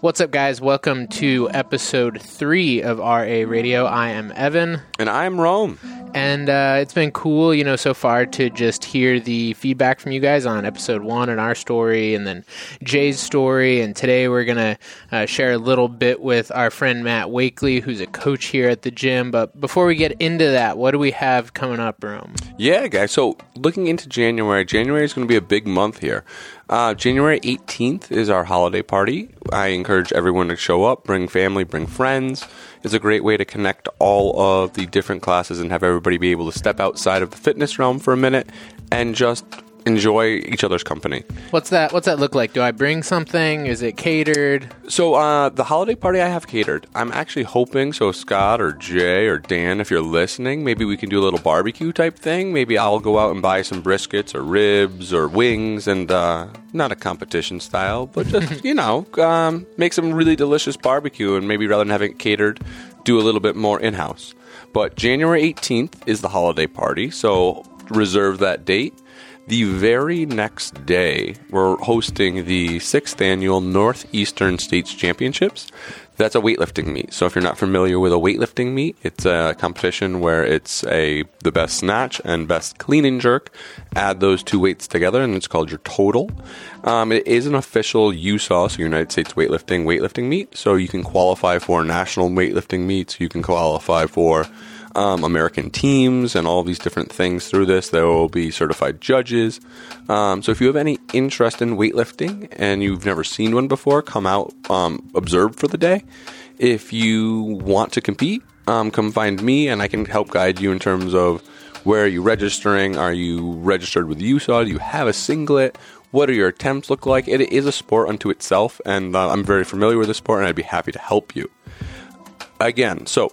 What's up, guys? Welcome to episode three of RA Radio. I am Evan. And I'm Rome. And uh, it's been cool, you know, so far to just hear the feedback from you guys on episode one and our story, and then Jay's story. And today we're going to uh, share a little bit with our friend Matt Wakely, who's a coach here at the gym. But before we get into that, what do we have coming up, Rome? Yeah, guys. So looking into January, January is going to be a big month here. Uh, January 18th is our holiday party. I encourage everyone to show up, bring family, bring friends. It's a great way to connect all of the different classes and have everybody be able to step outside of the fitness realm for a minute and just enjoy each other's company. What's that? What's that look like? Do I bring something? Is it catered? So uh, the holiday party I have catered. I'm actually hoping so Scott or Jay or Dan, if you're listening, maybe we can do a little barbecue type thing. Maybe I'll go out and buy some briskets or ribs or wings and uh, not a competition style, but just you know um, make some really delicious barbecue and maybe rather than having it catered, do a little bit more in house. But January 18th is the holiday party, so reserve that date. The very next day, we're hosting the sixth annual Northeastern States Championships. That's a weightlifting meet. So if you're not familiar with a weightlifting meet, it's a competition where it's a the best snatch and best clean and jerk. Add those two weights together, and it's called your total. Um, it is an official USAW, so United States Weightlifting weightlifting meet. So you can qualify for national weightlifting meets. You can qualify for um, American teams and all these different things through this. There will be certified judges. Um, so if you have any interest in weightlifting and you've never seen one before, come out, um, observe for the day. If you want to compete, um, come find me and I can help guide you in terms of where are you registering? Are you registered with USAW? Do you have a singlet? What do your attempts look like? It is a sport unto itself, and uh, I'm very familiar with the sport, and I'd be happy to help you again, so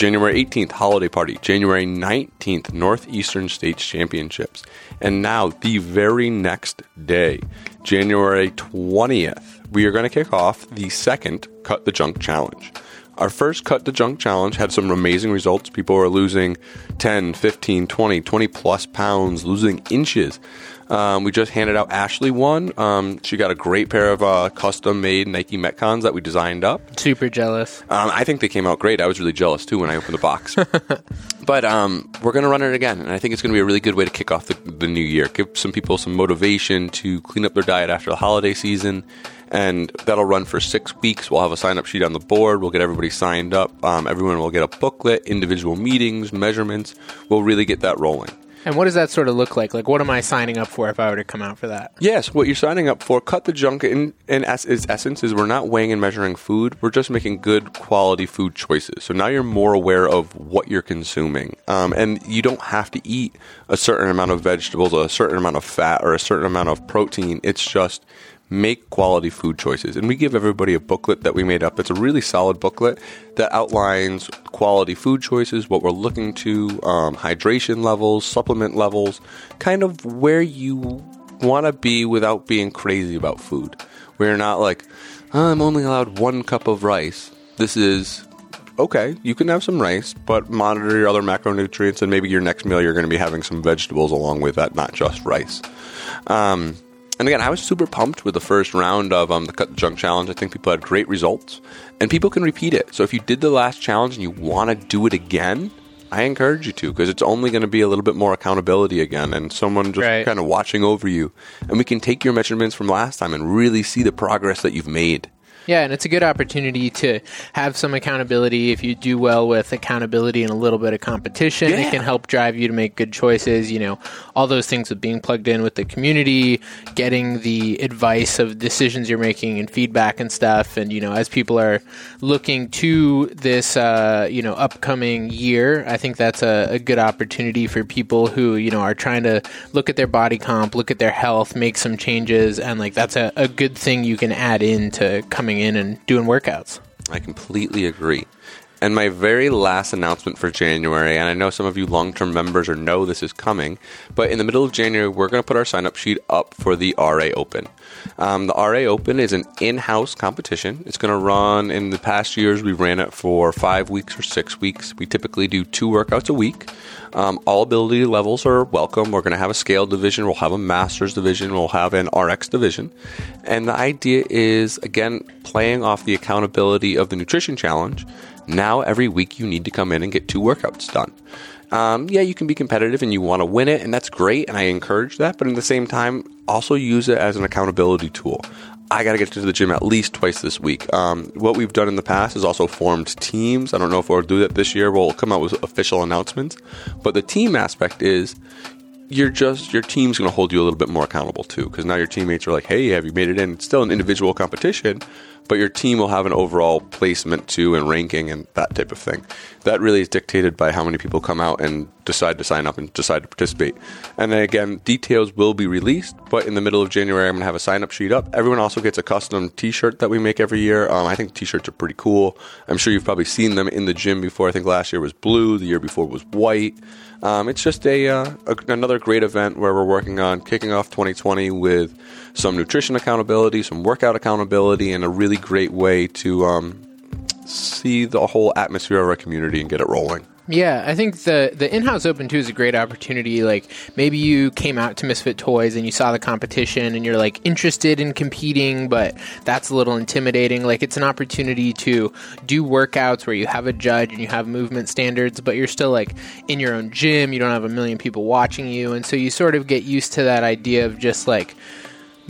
January 18th, holiday party. January 19th, Northeastern States Championships. And now, the very next day, January 20th, we are going to kick off the second Cut the Junk Challenge. Our first Cut the Junk Challenge had some amazing results. People were losing 10, 15, 20, 20 plus pounds, losing inches. Um, we just handed out Ashley one. Um, she got a great pair of uh, custom made Nike Metcons that we designed up. Super jealous. Um, I think they came out great. I was really jealous too when I opened the box. but um, we're going to run it again, and I think it's going to be a really good way to kick off the, the new year. Give some people some motivation to clean up their diet after the holiday season and that'll run for six weeks. We'll have a sign up sheet on the board. We'll get everybody signed up. Um, everyone will get a booklet, individual meetings, measurements. We'll really get that rolling. And what does that sort of look like? Like, what am I signing up for if I were to come out for that? Yes, what you're signing up for, cut the junk in, in its essence is we're not weighing and measuring food. We're just making good quality food choices. So now you're more aware of what you're consuming. Um, and you don't have to eat a certain amount of vegetables, a certain amount of fat, or a certain amount of protein. It's just make quality food choices. And we give everybody a booklet that we made up. It's a really solid booklet that outlines quality food choices, what we're looking to, um, hydration levels, supplement levels, kind of where you want to be without being crazy about food. We're not like, oh, I'm only allowed one cup of rice. This is okay, you can have some rice, but monitor your other macronutrients, and maybe your next meal you're going to be having some vegetables along with that, not just rice. Um, and again, I was super pumped with the first round of um, the Cut the Junk Challenge. I think people had great results, and people can repeat it. So if you did the last challenge and you want to do it again, I encourage you to because it's only going to be a little bit more accountability again and someone just Right. kind of watching over you. And we can take your measurements from last time and really see the progress that you've made. Yeah, and it's a good opportunity to have some accountability. If you do well with accountability and a little bit of competition, it can help drive you to make good choices. You know, all those things of being plugged in with the community, getting the advice of decisions you're making and feedback and stuff. And, you know, as people are looking to this, uh, you know, upcoming year, I think that's a, a good opportunity for people who, you know, are trying to look at their body comp, look at their health, make some changes. And, like, that's a, a good thing you can add in to coming in and doing workouts. I completely agree. And my very last announcement for January, and I know some of you long term members or know this is coming, but in the middle of January, we're going to put our sign up sheet up for the RA Open. Um, the RA Open is an in house competition. It's going to run in the past years, we ran it for five weeks or six weeks. We typically do two workouts a week. Um, all ability levels are welcome. We're going to have a scale division, we'll have a master's division, we'll have an RX division. And the idea is, again, playing off the accountability of the nutrition challenge. Now, every week, you need to come in and get two workouts done. Um, yeah, you can be competitive and you want to win it, and that's great, and I encourage that. But at the same time, also use it as an accountability tool. I got to get to the gym at least twice this week. Um, what we've done in the past is also formed teams. I don't know if we'll do that this year. We'll come out with official announcements. But the team aspect is you're just your team's going to hold you a little bit more accountable too because now your teammates are like hey have you made it in? It's still an individual competition but your team will have an overall placement too and ranking and that type of thing. That really is dictated by how many people come out and decide to sign up and decide to participate. And then again details will be released but in the middle of january i'm going to have a sign up sheet up. Everyone also gets a custom t-shirt that we make every year. Um, i think t-shirts are pretty cool. I'm sure you've probably seen them in the gym before. I think last year was blue the year before was white um, it's just a, uh, a, another great event where we're working on kicking off 2020 with some nutrition accountability, some workout accountability, and a really great way to um, see the whole atmosphere of our community and get it rolling. Yeah, I think the the in-house open too is a great opportunity. Like maybe you came out to Misfit Toys and you saw the competition and you're like interested in competing, but that's a little intimidating. Like it's an opportunity to do workouts where you have a judge and you have movement standards, but you're still like in your own gym. You don't have a million people watching you, and so you sort of get used to that idea of just like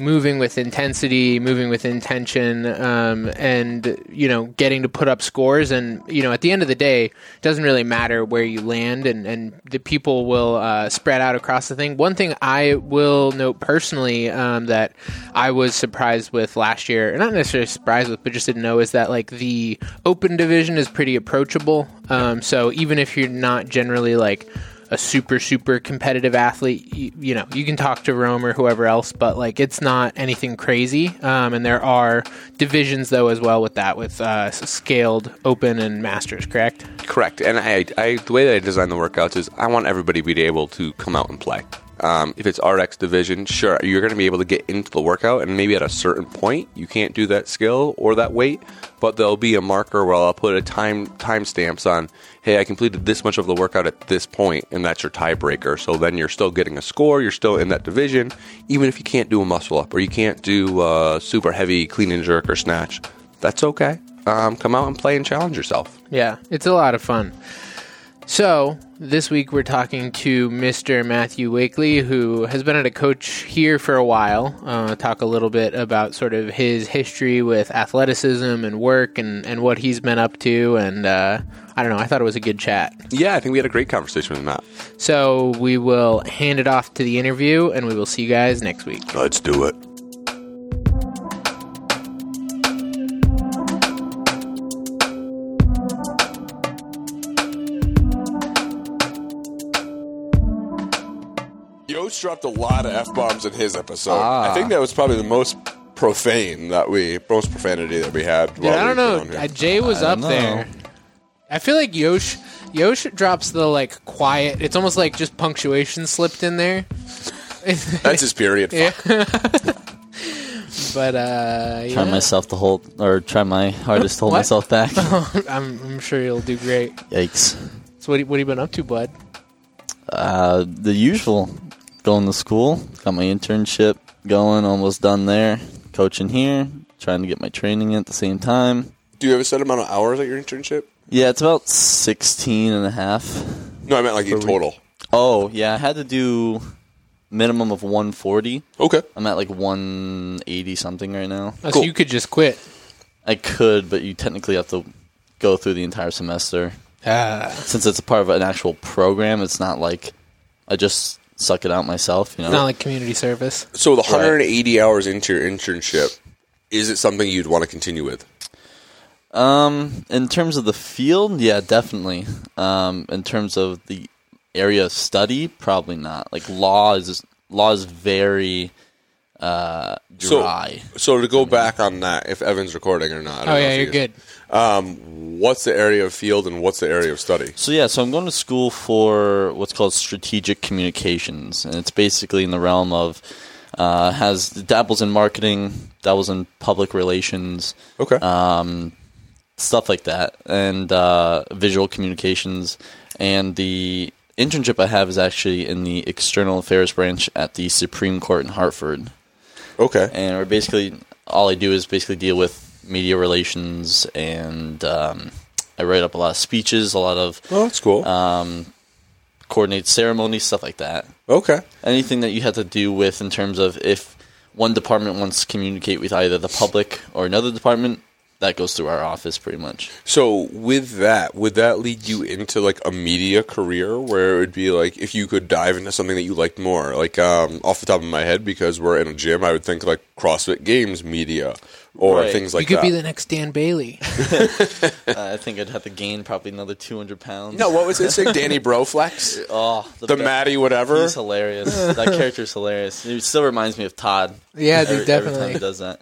moving with intensity, moving with intention, um, and you know, getting to put up scores. And you know, at the end of the day, it doesn't really matter where you land, and and the people will uh, spread out across the thing. One thing I will note personally um, that I was surprised with last year, not necessarily surprised with, but just didn't know, is that like the open division is pretty approachable. Um, so even if you're not generally like a super super competitive athlete you, you, know you can talk to rome or whoever else but like it's not anything crazy. Um, and there are divisions though as well with that with uh, scaled open and masters correct? Correct. And I, I the way that i design the workouts is i want everybody to be able to come out and play. Um, if it's RX division, sure, you're going to be able to get into the workout, and maybe at a certain point you can't do that skill or that weight, but there'll be a marker where I'll put a time timestamps on. Hey, I completed this much of the workout at this point, and that's your tiebreaker. So then you're still getting a score. You're still in that division, even if you can't do a muscle up or you can't do a super heavy clean and jerk or snatch. That's okay. Um, come out and play and challenge yourself. Yeah, it's a lot of fun. So, this week we're talking to Mr. Matthew Wakely, who has been at a coach here for a while. Uh, talk a little bit about sort of his history with athleticism and work and, and what he's been up to. And uh, I don't know, I thought it was a good chat. Yeah, I think we had a great conversation with Matt. So, we will hand it off to the interview and we will see you guys next week. Let's do it. Dropped a lot of f bombs in his episode. I think that was probably the most profane that we, most profanity that we had. Dude, I don't know. Uh, Jay was up know. there. I feel like Yosh Yosh drops the like quiet. It's almost like just punctuation slipped in there. That's his period. Yeah. but uh, Try yeah. myself to hold, or try my hardest to hold What? myself back. I'm, I'm sure you'll do great. Yikes. So what, what have you been up to, bud? Uh, the usual. Going to school. Got my internship going. Almost done there. Coaching here. Trying to get my training at the same time. Do you have a set amount of hours at your internship? Yeah, it's about 16 and a half. No, I meant like in total. Oh, yeah, I had to do minimum of 140. Okay. I'm at like 180 something right now. Oh, So Cool. you could just quit. I could, but you technically have to go through the entire semester. Uh, Since it's a part of an actual program, it's not like I just suck it out myself, you know? not like community service. So the 180 hours into your internship, is it something you'd want to continue with? Um, in terms of the field, yeah, definitely. Um, in terms of the area of study, probably not. Like law is law is very uh, So- dry. So to go back on that, if Evan's recording or not. I don't Oh know yeah, if you're is. good. Um, what's the area of field and what's the area of study? So yeah, so I'm going to school for what's called strategic communications, and it's basically in the realm of uh, has dabbles in marketing, dabbles in public relations, Okay. um, stuff like that, and uh, visual communications. And the internship I have is actually in the external affairs branch at the Supreme Court in Hartford, okay. and we're basically all I do is basically deal with media relations, and um, I write up a lot of speeches, a lot of Oh, that's cool. um, coordinate ceremonies, stuff like that. okay. Anything that you have to do with in terms of if one department wants to communicate with either the public or another department, that goes through our office pretty much. So with that, would that lead you into like a media career where it would be like if you could dive into something that you liked more? Like um, off the top of my head, because we're in a gym, I would think like CrossFit Games media or Right. things like that. you could that. be the next Dan Bailey. Uh, I think I'd have to gain probably another 200 pounds. no, what was it? Say Danny Broflex, Oh, the be- Maddie whatever. He's hilarious. that character's hilarious. It still reminds me of Todd. Yeah, dude, every, every time he does that.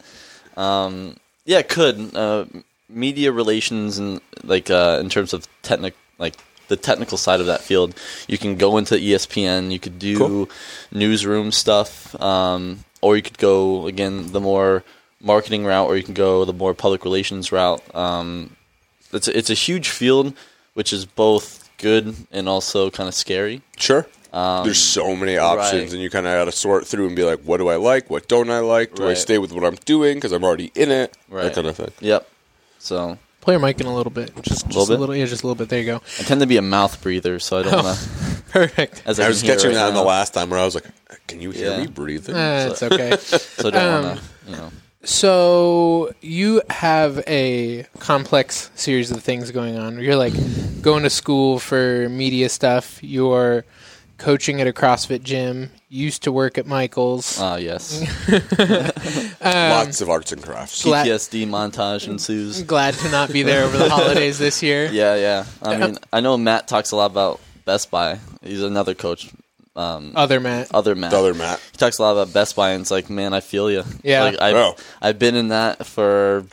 Um, yeah, it could. Uh, media relations and like uh, in terms of technic, like the technical side of that field, you can go into ESPN. You could do Cool. newsroom stuff, um, or you could go again the more marketing route, or you can go the more public relations route. Um, it's a, it's a huge field, which is both good and also kind of scary. Sure. There's so many options, Um, right. and you kind of got to sort through and be like, what do I like? What don't I like? Do I stay with what I'm doing because I'm already in it? Right. That kind of thing. Yep. So Pull your mic in a little bit, just, just Little a bit? little, yeah, just a little bit. There you go. I tend to be a mouth breather, so I don't Oh. want to. Perfect. As I can was catching right that in the last time where I was like, can you hear Yeah. me breathing? Uh, it's okay. So don't Um, want to, you know. So you have a complex series of things going on. You're like going to school for media stuff. You're coaching at a CrossFit gym. Used to work at Michaels. Ah, yes. Lots of arts and crafts. Glad- PTSD montage ensues. Glad to not be there over the holidays this year. Yeah, yeah. I mean, I know Matt talks a lot about Best Buy. He's another coach. Um, Other Matt. other Matt. The other Matt. He talks a lot about Best Buy, and it's like, man, I feel you. Yeah. Like I've. I've been in that for.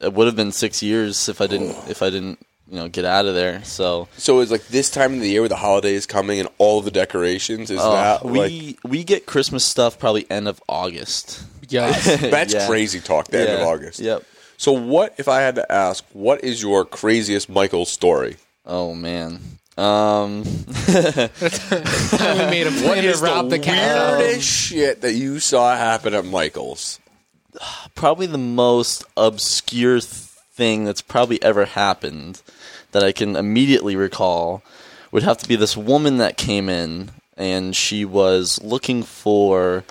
It would have been six years if I didn't if I didn't you know get out of there. So So it's like this time of the year with the holidays coming and all the decorations. Is uh, that we like we get Christmas stuff probably end of August. Yikes. that's Yeah. crazy talk? The end of Yeah. August. Yep. So what if I had to ask? What is your craziest Michael story? Oh man. Um, we made a What plan to rob the, the cat. weirdest shit that you saw happen at Michael's? probably the most obscure thing that's probably ever happened that I can immediately recall would have to be this woman that came in and she was looking for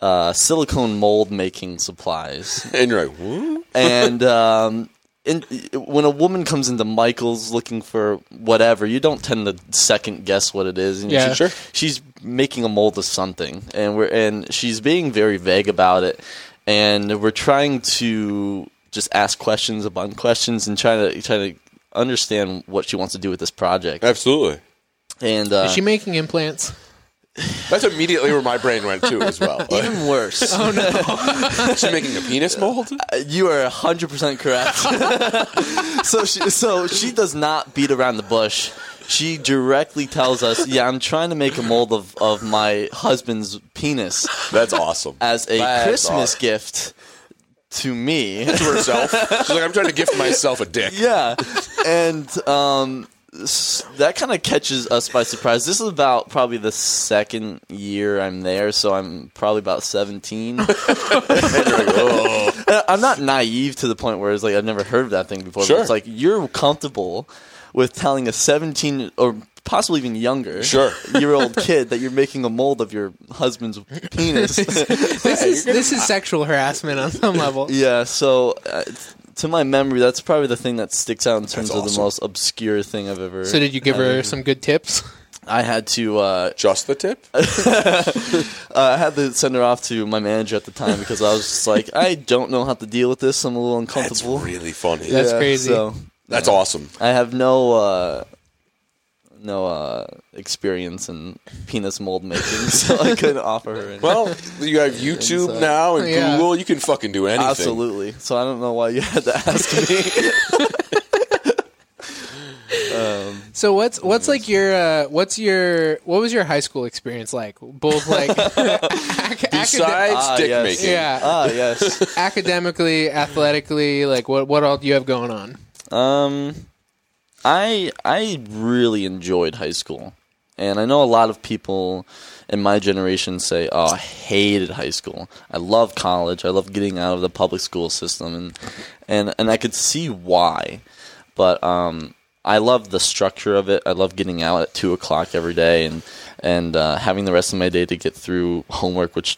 uh, silicone mold making supplies. And you're like, what? and um, in, when a woman comes into Michael's looking for whatever, you don't tend to second guess what it is. And Yeah. she- Sure. She's making a mold of something, and we're and she's being very vague about it, and we're trying to just ask questions upon questions and try to try to understand what she wants to do with this project. Absolutely. And uh, Is she making implants? That's immediately where my brain went to as well. Like, even worse. Oh no. is she making a penis mold? You are hundred percent correct. so she so she does not beat around the bush. She directly tells us, "Yeah, I'm trying to make a mold of, of my husband's penis That's awesome. as a That's Christmas awesome. gift to me." to herself. She's like, I'm trying to gift myself a dick. yeah, and um, s- that kind of catches us by surprise. This is about probably the second year I'm there, so I'm probably about 17. And I'm not naive to the point where it's like I've never heard of that thing before. Sure. But it's like you're comfortable with telling a 17 or possibly even younger Sure. year old kid that you're making a mold of your husband's penis. This is this is sexual harassment on some level. yeah, so uh, to my memory, that's probably the thing that sticks out in terms That's of the most obscure thing I've ever. So did you give her some good tips? I had to. Uh, Just the tip? I had to send her off to my manager at the time because I was just like, I don't know how to deal with this. I'm a little uncomfortable. That's really funny. That's crazy. So That's awesome. I have no uh, no uh, experience in penis mold making, so I couldn't offer her. Any. Well, you have YouTube so- now and Yeah. Google. You can fucking do anything. Absolutely. So I don't know why you had to ask me. So what's what's like your uh, what's your what was your high school experience like? Both like ac- Besides acad- Ah, dick yes. making. yeah, ah, yes. academically, athletically, like what what all do you have going on? Um, I I really enjoyed high school, and I know a lot of people in my generation say, "Oh, I hated high school. I love college. I love getting out of the public school system," and and and I could see why, but um. I love the structure of it. I love getting out at two o'clock every day and and uh, having the rest of my day to get through homework, which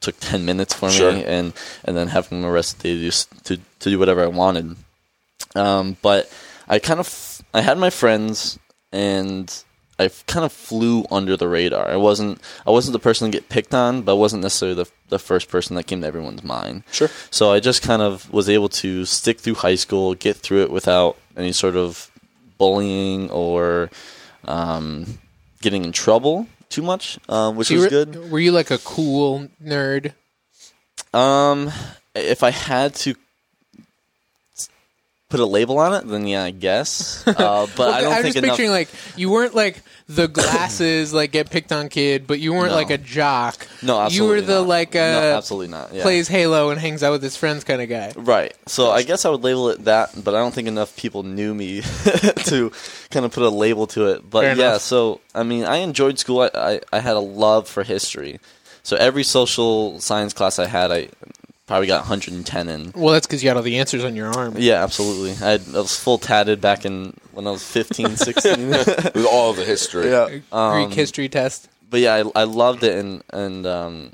took ten minutes for Sure. me, and and then having the rest of the day to, to to do whatever I wanted. Um, but I kind of I had my friends and I kind of flew under the radar. I wasn't I wasn't the person to get picked on, but I wasn't necessarily the the first person that came to everyone's mind. Sure. So I just kind of was able to stick through high school, get through it without any sort of bullying or um, getting in trouble too much, um, which So was were, good. Were you like a cool nerd? Um, if I had to put a label on it, then yeah, I guess. Uh, but I don't I'm think just enough. picturing like you weren't like the glasses like get picked on kid, but you weren't No. like a jock. no, you were the not. like uh, no, absolutely not. Yeah. plays Halo and hangs out with his friends kind of guy. Right. So I guess I would label it that, but I don't think enough people knew me to kind of put a label to it. But Fair yeah, enough. so I mean, I enjoyed school. I, I, I had a love for history. So every social science class I had, I probably got 110 in. Well, that's because you had all the answers on your arm. Yeah, absolutely. I, had, I was full tatted back in when I was 15, 16. With all the history. yeah. Um, Greek history test. but yeah, I, I loved it, and and um,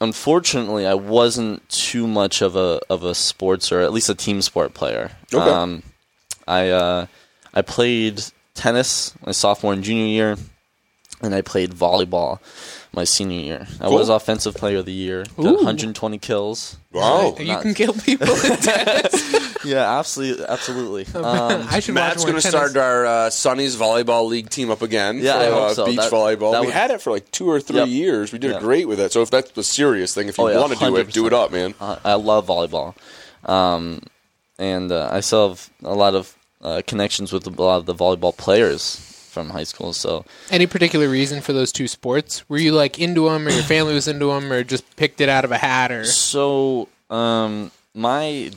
unfortunately, I wasn't too much of a of a sports or at least a team sport player. Okay. Um, I uh, I played tennis my sophomore and junior year, and I played volleyball my senior year. I Cool. was offensive player of the year. Got Ooh. 120 kills. Wow. you not- can kill people in tennis. Yeah, absolutely, absolutely. Um, I should Matt's going to start our uh, Sonny's volleyball league team up again. Yeah, for, I hope uh, so. Beach That- volleyball. that we would- had it for like two or three Yep. years. We did Yeah. great with it. So if that's a serious thing, if you Oh, yeah, want to do it, do it up, man. I I love volleyball, um, and uh, I still have a lot of uh, connections with a lot of the volleyball players from high school. So Any particular reason for those two sports? Were you like into them, or your family was into them, or just picked it out of a hat? Or So um, my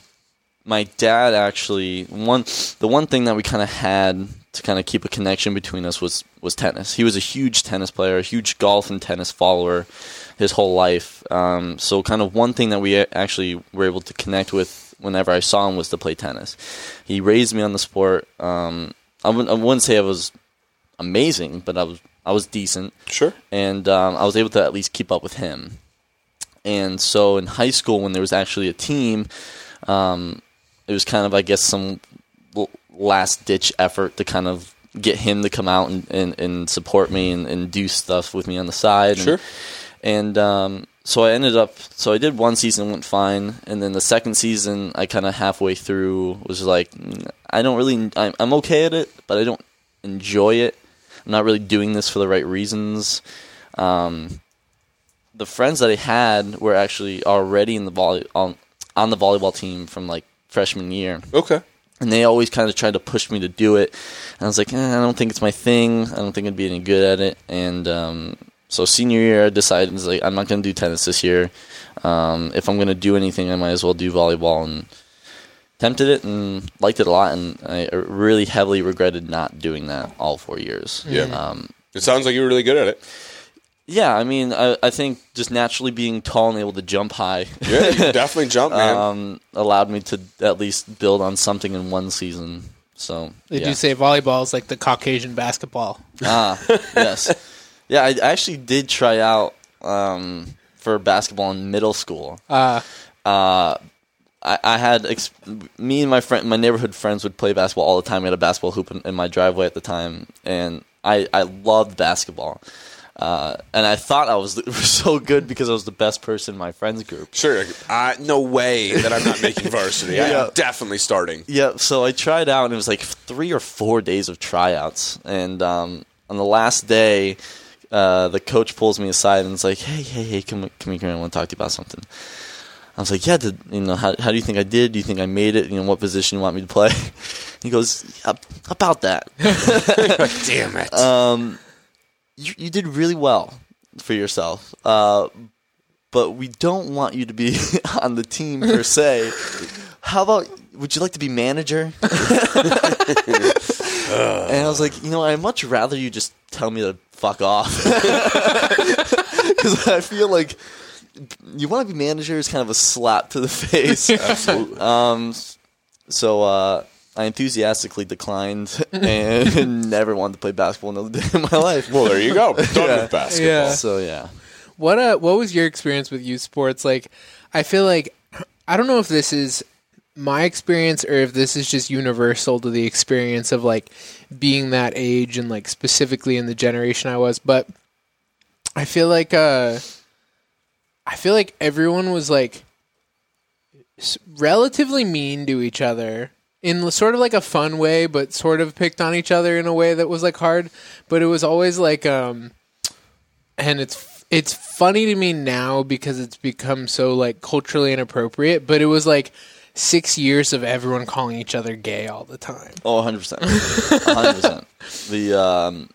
my dad actually one the one thing that we kind of had to kind of keep a connection between us was was tennis. He was a huge tennis player, a huge golf and tennis follower his whole life. Um, so kind of one thing that we actually were able to connect with whenever I saw him was to play tennis. He raised me on the sport. Um, I wouldn't I wouldn't say I was amazing, but I was I was decent Sure. and um, I was able to at least keep up with him. And so in high school, when there was actually a team, um, it was kind of, I guess, some last ditch effort to kind of get him to come out and, and, and support me and, and do stuff with me on the side. Sure. And, and um, so I ended up, so I did one season, went fine. And then the second season, I kind of halfway through was like, "Mm, I don't really, I'm, I'm okay at it, but I don't enjoy it. I'm not really doing this for the right reasons. Um, the friends that I had were actually already in the volley on, on the volleyball team from like freshman year, Okay. and they always kind of tried to push me to do it. And I was like, eh, I don't think it's my thing. I don't think I'd be any good at it. And um, so senior year, I decided like, I'm not going to do tennis this year. Um, if I'm going to do anything, I might as well do volleyball. And attempted it and liked it a lot. And I really heavily regretted not doing that all four years. Yeah. Um, It sounds like you were really good at it. yeah, I mean, I, I think just naturally being tall and able to jump high Yeah, you definitely jump, man. um, allowed me to at least build on something in one season. So they yeah. do say volleyball is like the Caucasian basketball. ah yes, yeah. I actually did try out um, for basketball in middle school. Uh, Uh, I, I had ex- me and my friend, my neighborhood friends would play basketball all the time. We had a basketball hoop in, in my driveway at the time, and I I loved basketball. Uh, and I thought I was so good because I was the best person in my friends group. Sure. Uh, no way that I'm not making varsity. Yeah. I'm definitely starting. Yeah, so I tried out, and it was like three or four days of tryouts. And um, on the last day, uh, the coach pulls me aside and is like, "Hey, hey, hey, come, come here, I want to talk to you about something." I was like, "Yeah, did, you know, how, how do you think I did? Do you think I made it? You know, what position you want me to play?" he goes, yeah, "About that." Damn it. Um, you, you did really well for yourself, uh, but we don't want you to be on the team per se. How about would you like to be manager? and I was like, you know, I'd much rather you just tell me to fuck off because I feel like you want to be manager is kind of a slap to the face. Absolutely. Um, so uh, I enthusiastically declined and never wanted to play basketball another day in my life. well, there you go. Done Yeah. with basketball. Yeah. So yeah, What uh what was your experience with youth sports? Like I feel like I don't know if this is my experience or if this is just universal to the experience of like being that age and like specifically in the generation I was, but I feel like uh I feel like everyone was like relatively mean to each other in sort of like a fun way, but sort of picked on each other in a way that was like hard. But it was always like, um, and it's it's funny to me now because it's become so like culturally inappropriate. But it was like six years of everyone calling each other gay all the time. oh, 100 percent, 100 percent. The um,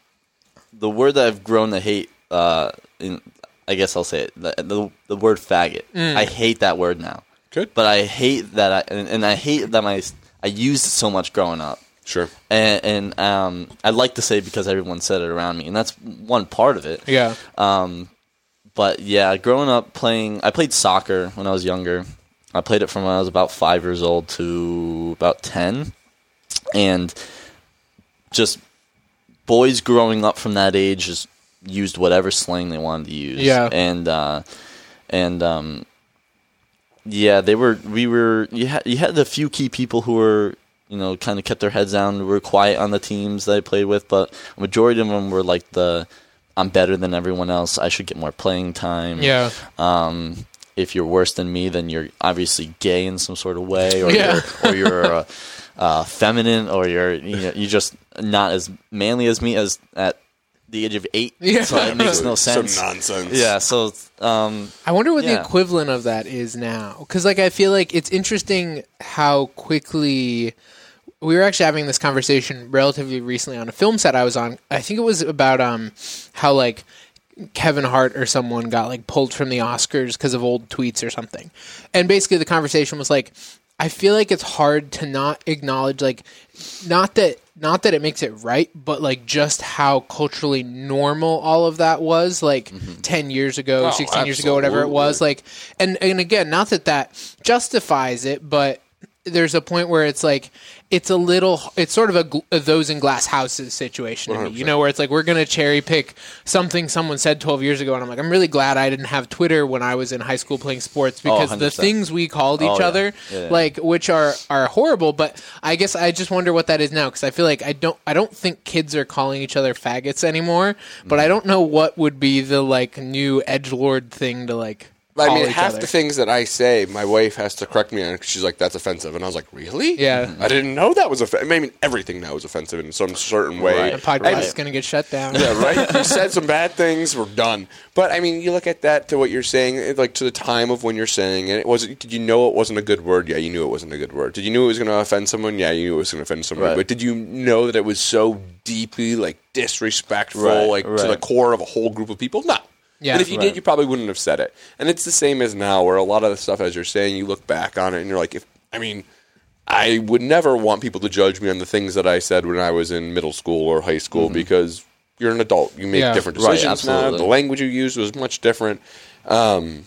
the word that I've grown to hate, uh, in I guess I'll say it, the the, the word faggot. I hate that word now. Good. But I hate that, I, and, and I hate that my I used it so much growing up. Sure. and, and um, I'd like to say because everyone said it around me, and that's one part of it. Yeah, Um, but yeah, growing up playing, I played soccer when I was younger. I played it from when I was about five years old to about ten, and just boys growing up from that age just used whatever slang they wanted to use. Yeah. and uh, and um, yeah, they were. We were. You had you had a few key people who were you know kind of kept their heads down, were quiet on the teams that I played with, but a majority of them were like the. I'm better than everyone else. I should get more playing time. yeah, Um, if you're worse than me, then you're obviously gay in some sort of way, or Yeah. you're, or you're uh, uh, feminine, or you're you know, you're just not as manly as me as at the age of eight. Yeah. So it makes no sense. Some nonsense. Yeah. So um, I wonder what the equivalent of that is now. Because, like, I feel like it's interesting how quickly we were actually having this conversation relatively recently on a film set I was on. I think it was about um how like Kevin Hart or someone got like pulled from the Oscars because of old tweets or something. And basically, the conversation was like, I feel like it's hard to not acknowledge like not that not that it makes it right, but like just how culturally normal all of that was like mm-hmm. 10 years ago, Oh, 16 years ago, whatever it was. Like, and, and again, not that that justifies it, but there's a point where it's like, it's a little, it's sort of a, a those in glass houses situation to me, you know, where it's like, we're going to cherry pick something someone said 12 years ago. And I'm like, I'm really glad I didn't have Twitter when I was in high school playing sports because the things we called each Oh, yeah. other, Yeah, yeah. like, which are, are horrible. But I guess I just wonder what that is now. Cause I feel like I don't, I don't think kids are calling each other faggots anymore, but Mm. I don't know what would be the like new edgelord thing to like, I mean, half other. the things that I say, my wife has to correct me on because she's like, "That's offensive," and I was like, "Really? Yeah. I didn't know that was offensive. I mean, everything now is offensive in some certain way. The podcast is going to get shut down. yeah, right. You said some bad things. We're done. But I mean, you look at that to what you're saying, like to the time of when you're saying it. Was did you know it wasn't a good word? Yeah, you knew it wasn't a good word. Did you know it was going to offend someone? Yeah, you knew it was going to offend someone. Right. But did you know that it was so deeply like disrespectful, Right, like to the core of a whole group of people? No. Yeah, and if you right. did, you probably wouldn't have said it. And it's the same as now, where a lot of the stuff, as you're saying, you look back on it and you're like, if I mean. I would never want people to judge me on the things that I said when I was in middle school or high school because you're an adult. You make Yeah. different Right, decisions now. The language you used was much different. Um,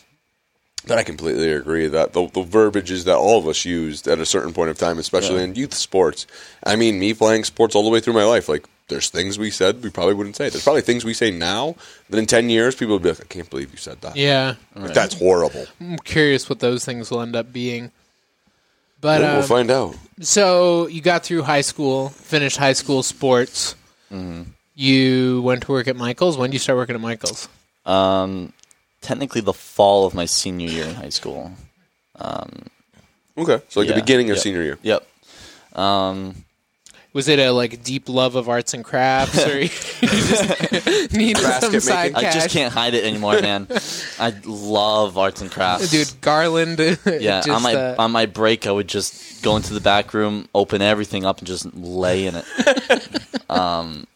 but I completely agree that the, the verbiages that all of us used at a certain point of time, especially Yeah. in youth sports. I mean, me playing sports all the way through my life, like there's things we said we probably wouldn't say. There's probably things we say now that in ten years people would be like, I can't believe you said that. Yeah. Like, that's horrible. I'm curious what those things will end up being. But Yeah, we'll um, find out. so you got through high school, finished high school sports. You went to work at Michaels. When did you start working at Michaels? Um, technically, the fall of my senior year in high school. Okay, so like Yeah, the beginning of yep. senior year. Yep. Um, Was it a like deep love of arts and crafts, or you just needed some side making. I cash? just can't hide it anymore, man. I love arts and crafts. Dude, Garland. Yeah, just, on my uh, on my break, I would just go into the back room, open everything up, and just lay in it. um,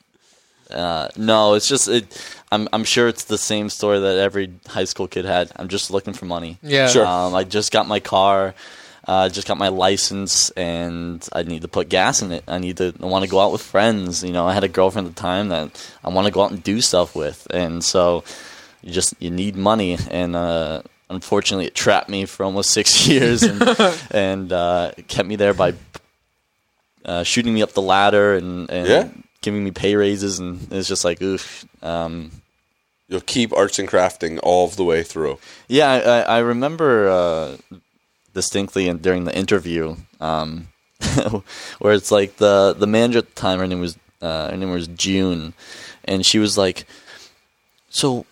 uh, no, it's just it. I'm I'm sure it's the same story that every high school kid had. I'm just looking for money. yeah, Sure. Um, I just got my car, uh, just got my license, and I need to put gas in it. I need to. I want to go out with friends. You know, I had a girlfriend at the time that I want to go out and do stuff with, and so you just you need money. And uh, unfortunately, it trapped me for almost six years, and, and uh, kept me there by uh, shooting me up the ladder and, and Yeah. giving me pay raises, and it's just like oof. Um, You'll keep arts and crafting all the way through. Yeah, I, I I remember uh, distinctly in, during the interview um, where it's like the the manager at the time. Her name was uh, her name was June, and she was like, "So,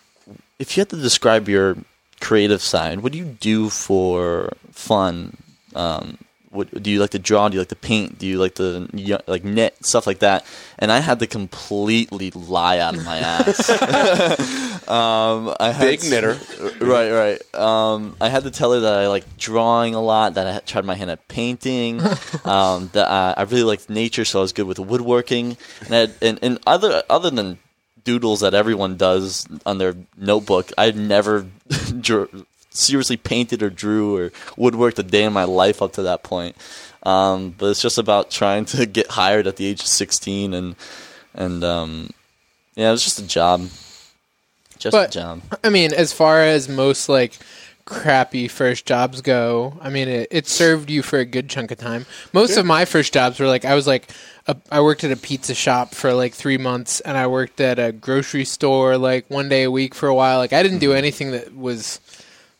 if you had to describe your creative side, what do you do for fun? Um, what do you like to draw? Do you like to paint? Do you like to y- like knit stuff like that?" And I had to completely lie out of my ass. um, I had Big to- knitter. right, right. Um, I had to tell her that I like drawing a lot, that I tried my hand at painting, um, that I, I really liked nature, so I was good with woodworking, and, I had, and and other other than doodles that everyone does on their notebook, I had never drew, seriously painted or drew or woodworked a day in my life up to that point. Um, but it's just about trying to get hired at the age of sixteen, and and um, yeah, it was just a job, just But- a job. I mean, as far as most like crappy first jobs go, I mean, it, it served you for a good chunk of time. Most of my first jobs were like I was like a, I worked at a pizza shop for like three months, and I worked at a grocery store like one day a week for a while. Like I didn't do anything that was.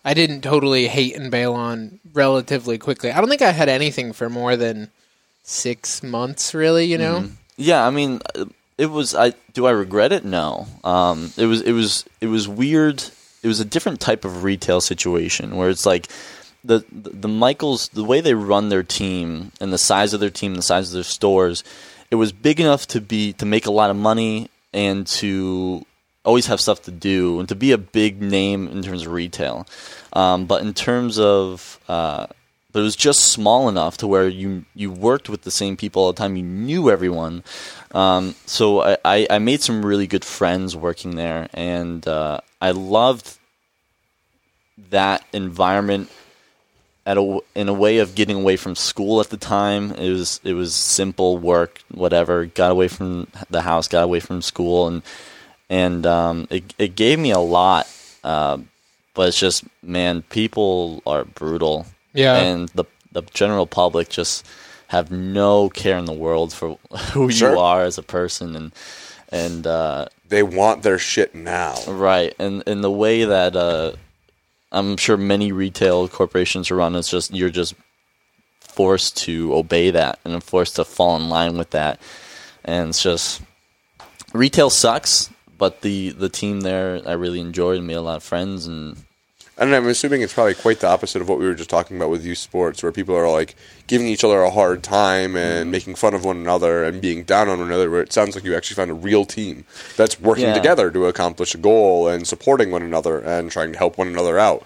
I didn't totally hate and bail on relatively quickly. I don't think I had anything for more than six months, really. You know, Yeah, I mean, uh, it was. I do I regret it? No. Um, it was. It was. It was weird. It was a different type of retail situation where it's like the the, Michaels, the way they run their team and the size of their team, the size of their stores, it was big enough to be to make a lot of money and to always have stuff to do and to be a big name in terms of retail. Um, but in terms of uh, but it was just small enough to where you you worked with the same people all the time. You knew everyone, um, so I, I, I made some really good friends working there, and uh, I loved that environment. At a, in a way of getting away from school at the time, it was it was simple work, whatever. Got away from the house, got away from school, and and um, it it gave me a lot. Uh, but it's just man, people are brutal Yeah. and the the general public just have no care in the world for who Sure. you are as a person and and uh, They want their shit now. right and and the way that uh, I'm sure many retail corporations are run is just you're just forced to obey that and forced to fall in line with that and it's just retail sucks but the the team there I really enjoyed and made a lot of friends and And I'm assuming it's probably quite the opposite of what we were just talking about with youth sports, where people are like giving each other a hard time and making fun of one another and being down on one another. Where it sounds like you actually found a real team that's working Yeah. together to accomplish a goal and supporting one another and trying to help one another out.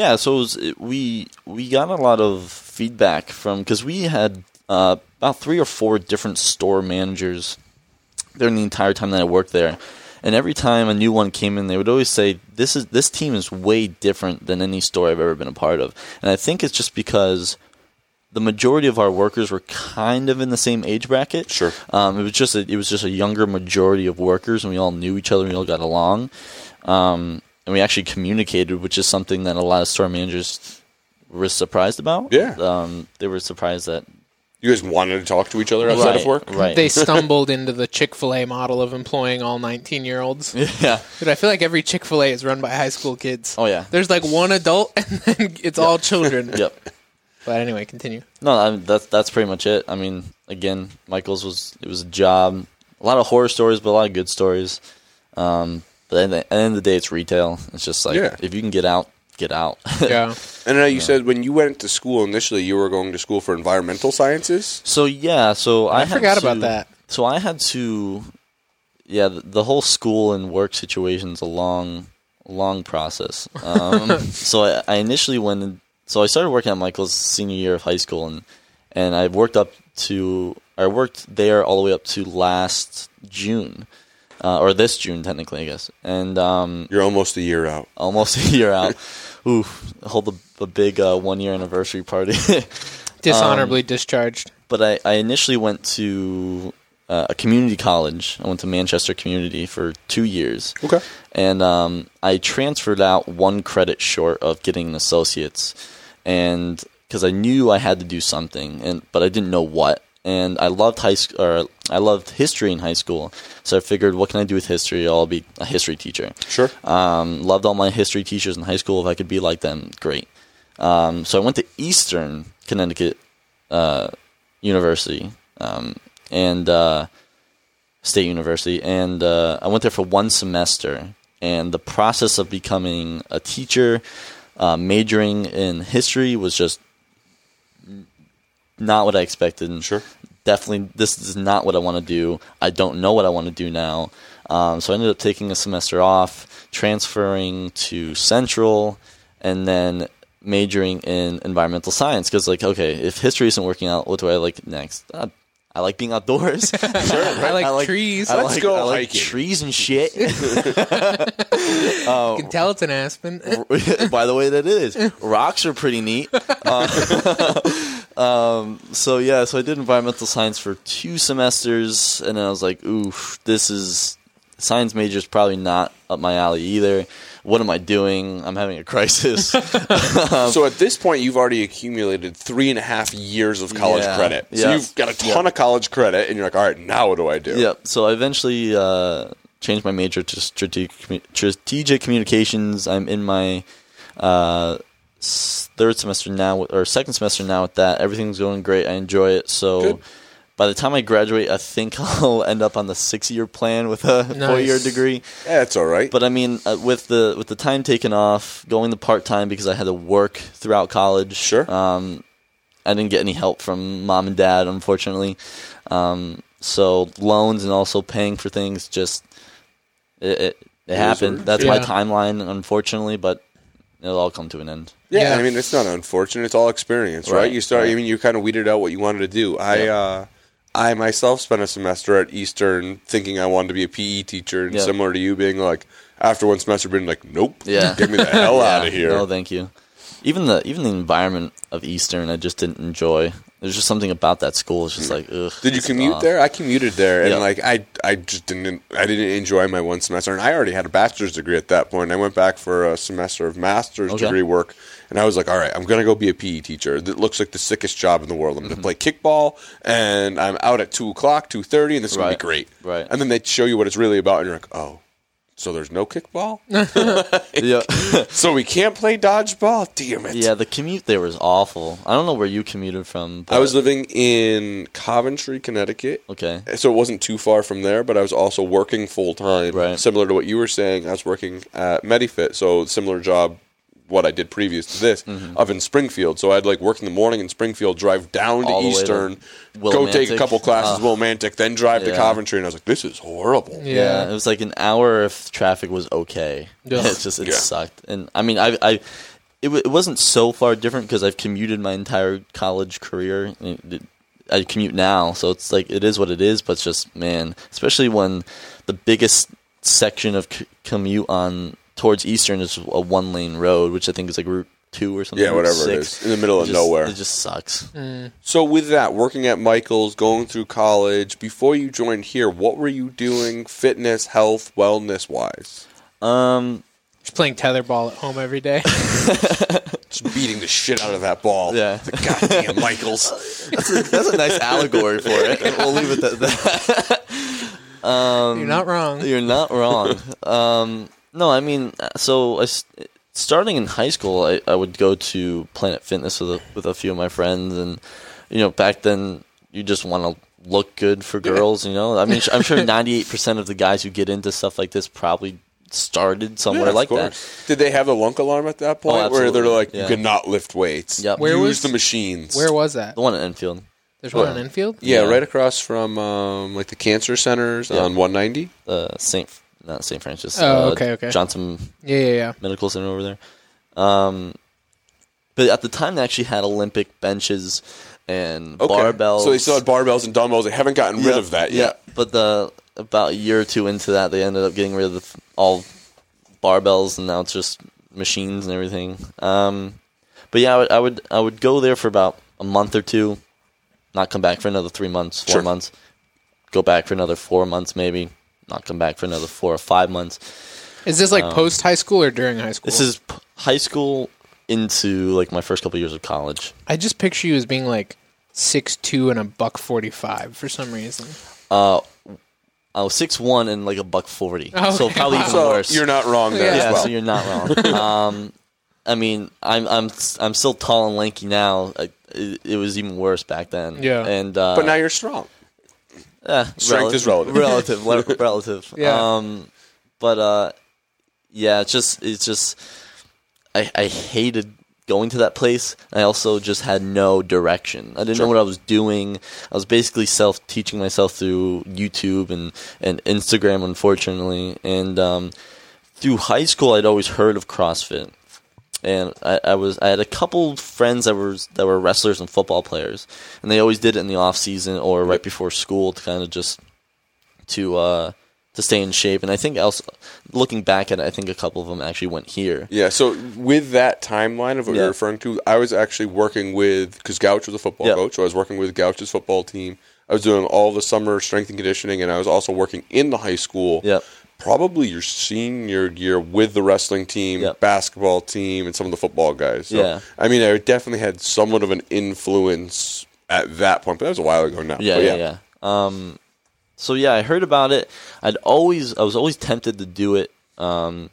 Yeah, so it was, it, we we got a lot of feedback from because we had uh, about three or four different store managers during the entire time that I worked there, and every time a new one came in, they would always say, "This is this team is way different than any store I've ever been a part of," and I think it's just because the majority of our workers were kind of in the same age bracket. Sure. Um, it was just a, it was just a younger majority of workers, and we all knew each other. and We all got along, um, and we actually communicated, which is something that a lot of store managers were surprised about. Yeah. um, they were surprised that You guys wanted to talk to each other outside right, of work. right? they stumbled into the Chick Fil A model of employing all 19 year olds. yeah, Dude, I feel like every Chick Fil A is run by high school kids. oh yeah, There's like one adult, and then it's all children. yep. But anyway, continue. No, I mean, that's that's pretty much it. I mean, again, Michael's was it was a job. a lot of horror stories, but a lot of good stories. Um, but at the, at the end of the day, it's retail. It's just like Yeah. if you can get out, get out. Yeah. And I know you said when you went to school initially, you were going to school for environmental sciences. so yeah, so I, I had forgot about that. So I had to, yeah, the, the whole school and work situation's a long, long process. Um, so I, I initially went, in, so I started working at Michael's senior year of high school, and and I worked up to, I worked there all the way up to last June, uh, or this June technically, I guess, and um, You're almost a year out. almost a year out. Oof, hold a, a big uh, one year anniversary party. Dishonorably discharged. but I, I initially went to uh, a community college. I went to Manchester Community for two years. Okay. And um, I transferred out one credit short of getting an associate's, and because I knew I had to do something, and but I didn't know what. And I loved high school, or I loved history in high school, so I figured, what can I do with history? I'll be a history teacher. Sure. Um, loved all my history teachers in high school. If I could be like them, great. Um, so I went to Eastern Connecticut uh, University um, and uh, State University, and uh, I went there for one semester. And the process of becoming a teacher, uh, majoring in history, was just not what I expected. And Sure. Definitely, this is not what I want to do. I don't know what I want to do now. Um, so I ended up taking a semester off, transferring to Central, and then majoring in environmental science. Because, like, okay, if history isn't working out, what do I like next? Uh, I like being outdoors. sure, I like trees. I Let's like, go I like hiking. trees and shit. you can tell it's an aspen. By the way, that is rocks are pretty neat. Uh, um, so yeah, so I did environmental science for two semesters, and then I was like, "Oof, this is science major is probably not up my alley either. What am I doing? I'm having a crisis." so at this point, you've already accumulated three and a half years of college Yeah. credit. So Yeah. you've got a ton of college credit, and you're like, all right, now what do I do? Yep. So I eventually uh, changed my major to strategic, strategic communications. I'm in my uh, third semester now, or second semester now with that. Everything's going great. I enjoy it. So Good. By the time I graduate, I think I'll end up on the six-year plan with a four-year degree. Yeah, it's all right. But I mean, uh, with the with the time taken off, going the part time because I had to work throughout college. Sure. Um, I didn't get any help from mom and dad, unfortunately. Um, so loans and also paying for things just it it, it happened. That's is. my timeline, unfortunately. But it'll all come to an end. Yeah, Yeah. I mean it's not unfortunate. It's all experience, right? Right, You start. I mean, you kind of weeded out what you wanted to do. I, Yep. uh, I myself spent a semester at Eastern thinking I wanted to be a PE teacher, and Yep. similar to you, being like after one semester, being like, nope, Yeah. get me the hell Yeah. out of here. No, thank you. Even the even the environment of Eastern, I just didn't enjoy. There's just something about that school. It's just mm. like, ugh. Did you commute off. there? I commuted there, and Yeah. like I, I just didn't. I didn't enjoy my one semester, and I already had a bachelor's degree at that point. I went back for a semester of master's Okay. degree work, and I was like, all right, I'm gonna go be a PE teacher. That looks like the sickest job in the world. I'm Mm-hmm. gonna play kickball, and I'm out at two o'clock, two thirty, and this is gonna be great. Right. And then they show you what it's really about, and you're like, oh. So there's no kickball, Yeah. so we can't play dodgeball. Damn it! Yeah, the commute there was awful. I don't know where you commuted from. But, I was living in Coventry, Connecticut, okay. so it wasn't too far from there, but I was also working full time. Right. Similar to what you were saying, I was working at Medifit, so similar job what I did previous to this Mm-hmm. up in Springfield. So I'd like work in the morning in Springfield, drive down to All the way to Eastern, go take a couple classes Uh, Willimantic, then drive to. Coventry, and I was like, this is horrible. Yeah. Yeah. it was like an hour if traffic was okay. Yeah. It's just it Yeah. sucked, and I mean, I, I, it, w- it wasn't so far different because I've commuted my entire college career. I, it- I commute now, so it's like it is what it is. But it's just man, especially when the biggest section of c- commute on towards Eastern is a one lane road, which I think is like Route Two or something. Yeah, Route whatever it six. is, in the middle It of just- nowhere. It just sucks. So with that, working at Michael's, going through college, before you joined here, what were you doing fitness, health, wellness wise? Um, Just playing tetherball at home every day. Just beating the shit out of that ball. Yeah. The goddamn Michaels. that's a, that's a nice allegory for it. We'll leave it at that. You're not wrong. You're not wrong. um, no, I mean, so I s starting in high school, I, I would go to Planet Fitness with a, with a few of my friends, and you know, back then you just want to look good for girls. You know, I mean, I'm sure 98 percent of the guys who get into stuff like this probably started somewhere Yeah, of like that. Did they have the lunk alarm at that point, where they're like, Yeah. you cannot lift weights? Yep. Where Use was- the machines? Where was that? The one at Enfield, There's one Where? in Enfield. Yeah, Yeah. right across from um, like the cancer centers Yeah. on 190. uh, Saint, not Saint Francis. Oh, uh, okay, okay. Johnson Yeah, yeah, yeah. Medical Center over there. Um, but at the time, they actually had Olympic benches and Okay. barbells. So they still had barbells and dumbbells. They haven't gotten rid Yeah, of that yeah. yet. But the about a year or two into that, they ended up getting rid of all barbells, and now it's just machines and everything. Um, but yeah, I would, I would I would go there for about a month or two, not come back for another three months, four Sure. months, go back for another four months maybe, not come back for another four or five months. Is this like post high school or during high school? Um, This is p- high school into like my first couple years of college. I just picture you as being like six two and a buck forty five for some reason. Uh, I was six one and like a buck forty, Oh, so okay. probably even So worse. you're not wrong there Yeah, as yeah, well. so you're not wrong. um, I mean, I'm I'm I'm still tall and lanky now. I, it, it was even worse back then. Yeah. and uh, but now you're strong. Eh, strength is relative. relative, le- relative. Yeah. Um, but uh, yeah, it's just it's just I I hated going to that place. I also just had no direction. I didn't know what I was doing. I was basically self teaching myself through YouTube and and Instagram, unfortunately. And um, through high school, I'd always heard of CrossFit. And I, I was I had a couple friends that were that were wrestlers and football players, and they always did it in the off season or right before school to kind of just to uh, to stay in shape. And I think also looking back at it, I think a couple of them actually went here. Yeah, so with that timeline of what Yeah. you're referring to, I was actually working with because Gouch was a football Yeah. coach, so I was working with Gouch's football team. I was doing all the summer strength and conditioning, and I was also working in the high school. Yep. Probably your senior year with the wrestling team, Yep. basketball team, and some of the football guys. So, Yeah. I mean, I definitely had somewhat of an influence at that point, but that was a while ago now. Yeah, But yeah, yeah. Um, so yeah, I heard about it. I'd always, I was always tempted to do it. Um,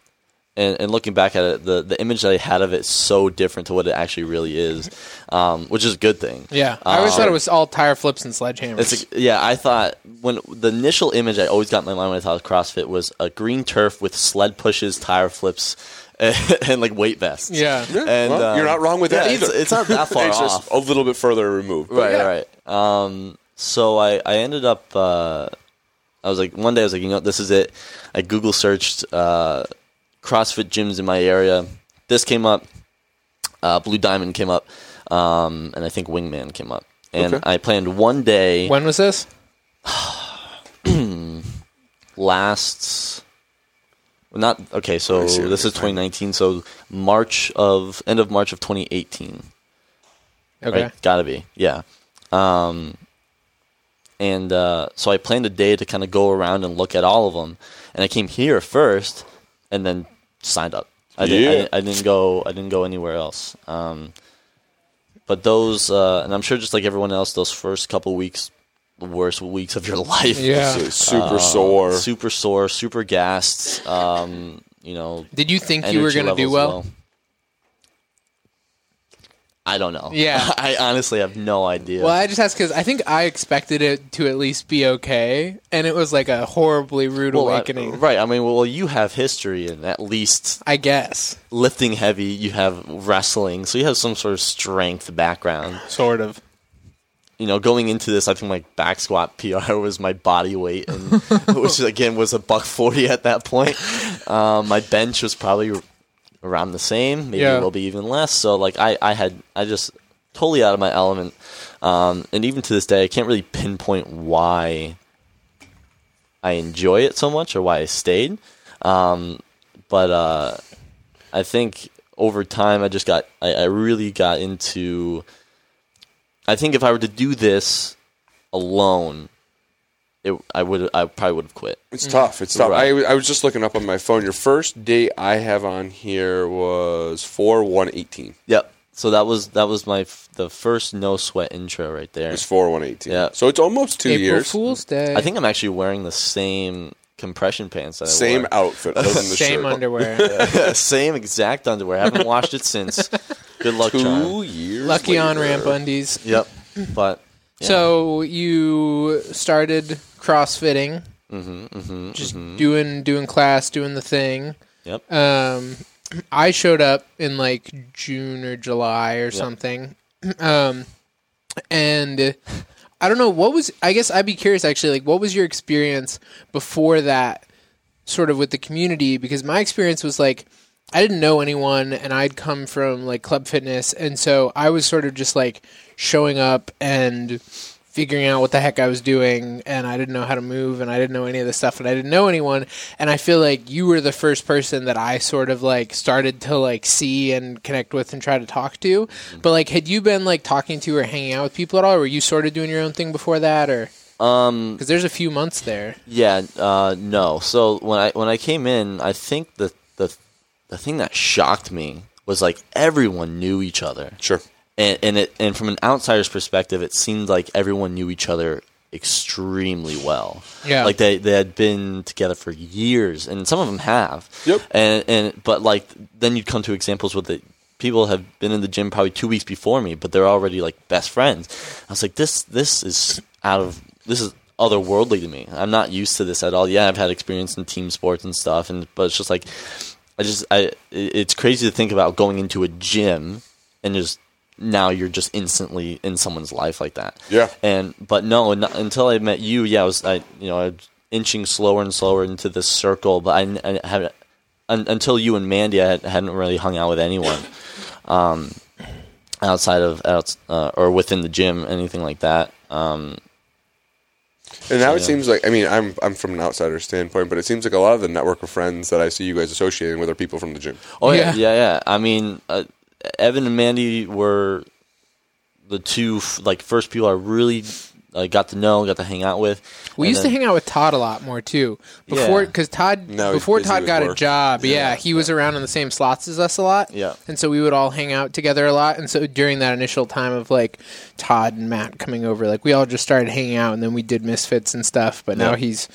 and, and looking back at it, the, the image that I had of it is so different to what it actually really is, um, which is a good thing. Yeah, I always Um, thought it was all tire flips and sledgehammers. It's a, yeah, I thought when the initial image I always got in my mind when I thought of CrossFit was a green turf with sled pushes, tire flips, and, and like weight vests. yeah. Yeah, And, well, um, you're not wrong with that yeah, it's, either. it's not that far it's off. just a little bit further removed. But right, yeah. right. Um, so I, I ended up. Uh, I was like, one day I was like, you know, this is it. I Google searched uh, CrossFit gyms in my area. This came up. Uh, Blue Diamond came up, um, and I think Wingman came up. And Okay. I planned one day When was this? last. Not okay. So I see what this is 2019. So March of end of March of 2018. Okay. Right? Gotta be. Yeah. Um, and uh, so I planned a day to kind of go around and look at all of them. And I came here first, and then signed up. I didn't. I, Yeah. didn't I didn't go. I didn't go anywhere else. Um, but those, uh, and I'm sure, just like everyone else, those first couple weeks, the worst weeks of your life. Yeah. So super Uh, sore. super sore, super gassed. Um, you know, Did you think you were going to do levels well? I don't know. Yeah. I honestly have no idea. Well, I just asked because I think I expected it to at least be okay, and it was like a horribly rude Well, I- awakening. right. I mean, well, you have history in at least I guess, lifting heavy. You have wrestling, so you have some sort of strength background. sort of. You know, going into this, I think my back squat PR was my body weight, and which again was a buck forty at that point. Um, my bench was probably around the same, maybe Yeah. a little bit even less. So like I, I had I just totally out of my element. Um, and even to this day, I can't really pinpoint why I enjoy it so much or why I stayed. Um, but uh, I think over time, I just got I, I really got into. I think if I were to do this alone, it I would I probably would have quit. It's tough. It's tough. Right. I, I was just looking up on my phone. Your first date I have on here was four one eighteen. Yep. So that was that was my f- the first no sweat intro right there. It's was four one eighteen. Yeah. So it's almost two April years. Fool's Day. I think I'm actually wearing the same compression pants. That I Same wore. outfit, other than the same shirt. underwear. same exact underwear. I haven't washed it since. Good luck, Two John. years. Lucky on ramp undies. Yep. But So you started CrossFitting, Mm-hmm, just doing doing class, doing the thing. Yep. Um, I showed up in like June or July or something, um, and I don't know what was. I guess I'd be curious actually. Like, what was your experience before that? Sort of with the community, because my experience was like I didn't know anyone, and I'd come from like club fitness, and so I was sort of just like showing up and figuring out what the heck I was doing, and I didn't know how to move, and I didn't know any of the stuff, and I didn't know anyone, and I feel like you were the first person that I sort of like started to like see and connect with and try to talk to. But like, had you been like talking to or hanging out with people at all, or were you sort of doing your own thing before that, or Um, because there's a few months there? Yeah, uh, no. So when I when I came in, I think the the the thing that shocked me was like everyone knew each other, Sure. and and it and from an outsider's perspective, it seemed like everyone knew each other extremely well. Yeah. like they they had been together for years, and some of them have. Yep. And and but like then you'd come to examples where the people have been in the gym probably two weeks before me, but they're already like best friends. I was like, this this is out of this is otherworldly to me. I'm not used to this at all. Yeah, I've had experience in team sports and stuff, and but it's just like I just I it's crazy to think about going into a gym and just now you're just instantly in someone's life like that. Yeah. And but no, not, until I met you, yeah, I was I you know I was inching slower and slower into this circle, but I, I haven't until you and Mandy, I had, hadn't really hung out with anyone um, outside of out uh, or within the gym, anything like that. Um, And now it yeah. seems like I mean I'm I'm from an outsider standpoint, but it seems like a lot of the network of friends that I see you guys associating with are people from the gym. Oh Yeah. yeah, yeah, yeah. I mean, uh, Evan and Mandy were the two f- like first people I really uh, got to know, got to hang out with. We And used then- to hang out with Todd a lot more too. Before, Yeah. because Todd, Now he's before Todd with got a job, yeah, Yeah. he was around in the same slots as us a lot. Yeah. and so we would all hang out together a lot. And so during that initial time of like Todd and Matt coming over, like we all just started hanging out, and then we did Misfits and stuff. But now he's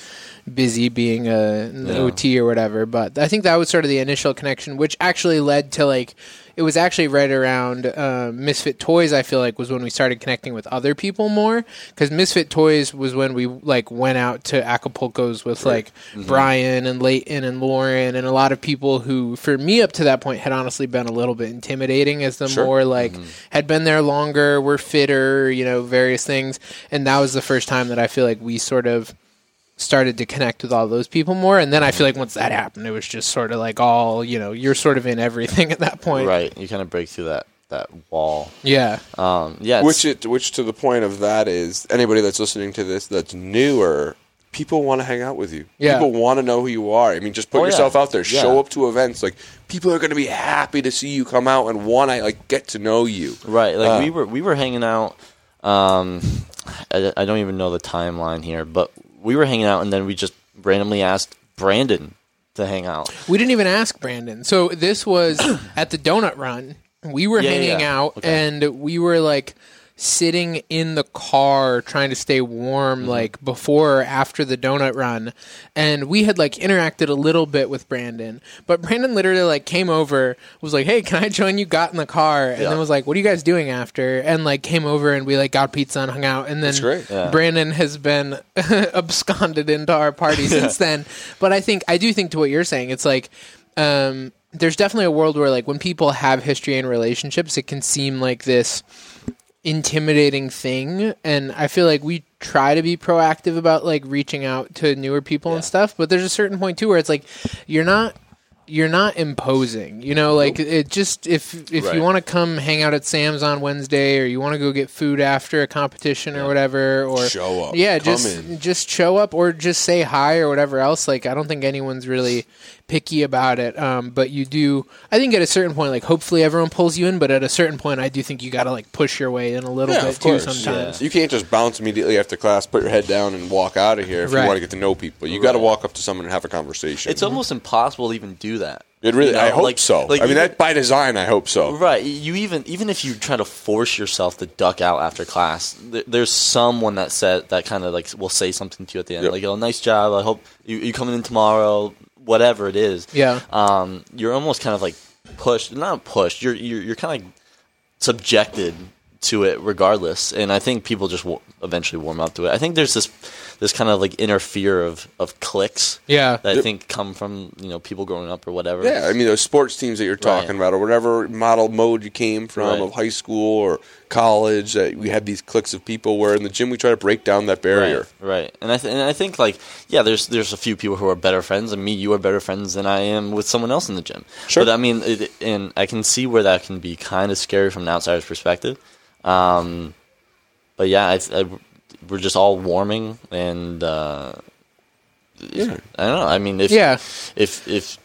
busy being a Yeah. OT or whatever. But I think that was sort of the initial connection, which actually led to like it was actually right around uh, Misfit Toys. I feel like was when we started connecting with other people more because Misfit Toys was when we like went out to Acapulco's with like Brian and Leighton and Lauren and a lot of people who, for me up to that point, had honestly been a little bit intimidating as the Sure. more like had been there longer, were fitter, you know, various things, and that was the first time that I feel like we sort of started to connect with all those people more and then i feel like once that happened it was just sort of like all you know you're sort of in everything at that point right. You kind of break through that that wall. yeah Um, yeah, Which it which to the point of that is anybody that's listening to this that's newer, people want to hang out with you. Yeah. People want to know who you are. I mean, just put Oh, yeah. yourself out there. Yeah. Show up to events. Like people are going to be happy to see you come out and want to like get to know you. Right, like Uh, we were we were hanging out. Um, I, I don't even know the timeline here, but we were hanging out, and then we just randomly asked Brandon to hang out. we didn't even ask brandon so this was at the donut run we were Yeah, hanging yeah. out Okay. and we were like sitting in the car trying to stay warm Mm-hmm. like before or after the donut run and we had like interacted a little bit with brandon but brandon literally like came over was like hey can i join you got in the car and Yeah. then was like what are you guys doing after and like came over and we like got pizza and hung out and then. Yeah. brandon has been absconded into our party since then but i think i do think to what you're saying it's like um there's definitely a world where like when people have history and relationships it can seem like this intimidating thing and i feel like we try to be proactive about like reaching out to newer people and stuff but there's a certain point too where it's like you're not you're not imposing you know like it just if if Right. you want to come hang out at sam's on wednesday or you want to go get food after a competition or whatever or Show up. yeah Come just in. just show up or just say hi or whatever else like i don't think anyone's really picky about it um, but you do i think at a certain point like hopefully everyone pulls you in but at a certain point i do think you gotta like push your way in a little Yeah, bit of too course. sometimes You can't just bounce immediately after class, put your head down, and walk out of here if Right. you want to get to know people. You got to walk up to someone and have a conversation. It's almost impossible to even do that. it really. You know, I hope like- so. like I mean, that by design. I hope so. Right. You even even if you try to force yourself to duck out after class, th- there's someone that said that kind of like will say something to you at the end, Yep. like, "Oh, nice job. I hope you you coming in tomorrow." Whatever it is. Yeah. Um, you're almost kind of like pushed, not pushed. You're you're you're kind of like subjected to it regardless, and I think people just w- eventually warm up to it. I think there's this this kind of like inner fear of of cliques Yeah. that I think come from you know people growing up or whatever. Yeah, I mean those sports teams that you're talking Right. about, or whatever model mode you came from Right. of high school or college, that we had these cliques of people. Where in the gym we try to break down that barrier. Right, right. And I th- and I think like yeah, there's there's a few people who are better friends, and me, you are better friends than I am with someone else in the gym. Sure. But I mean, it, and I can see where that can be kind of scary from an outsider's perspective. Um, but yeah, I, I, we're just all warming, and uh, Yeah. I don't know. I mean, if Yeah. if if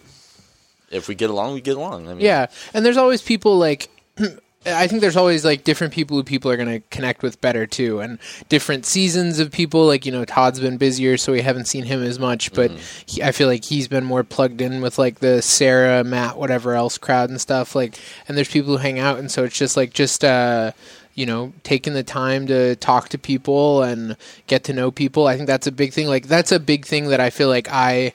if we get along, we get along. I mean, Yeah, and there's always people like. I think there's always like different people who people are going to connect with better too, and different seasons of people. Like you know, Todd's been busier, so we haven't seen him as much. But he, I feel like he's been more plugged in with like the Sarah, Matt, whatever else crowd and stuff. Like, and there's people who hang out, and so it's just like just uh, you know, taking the time to talk to people and get to know people. I think that's a big thing. Like that's a big thing that I feel like I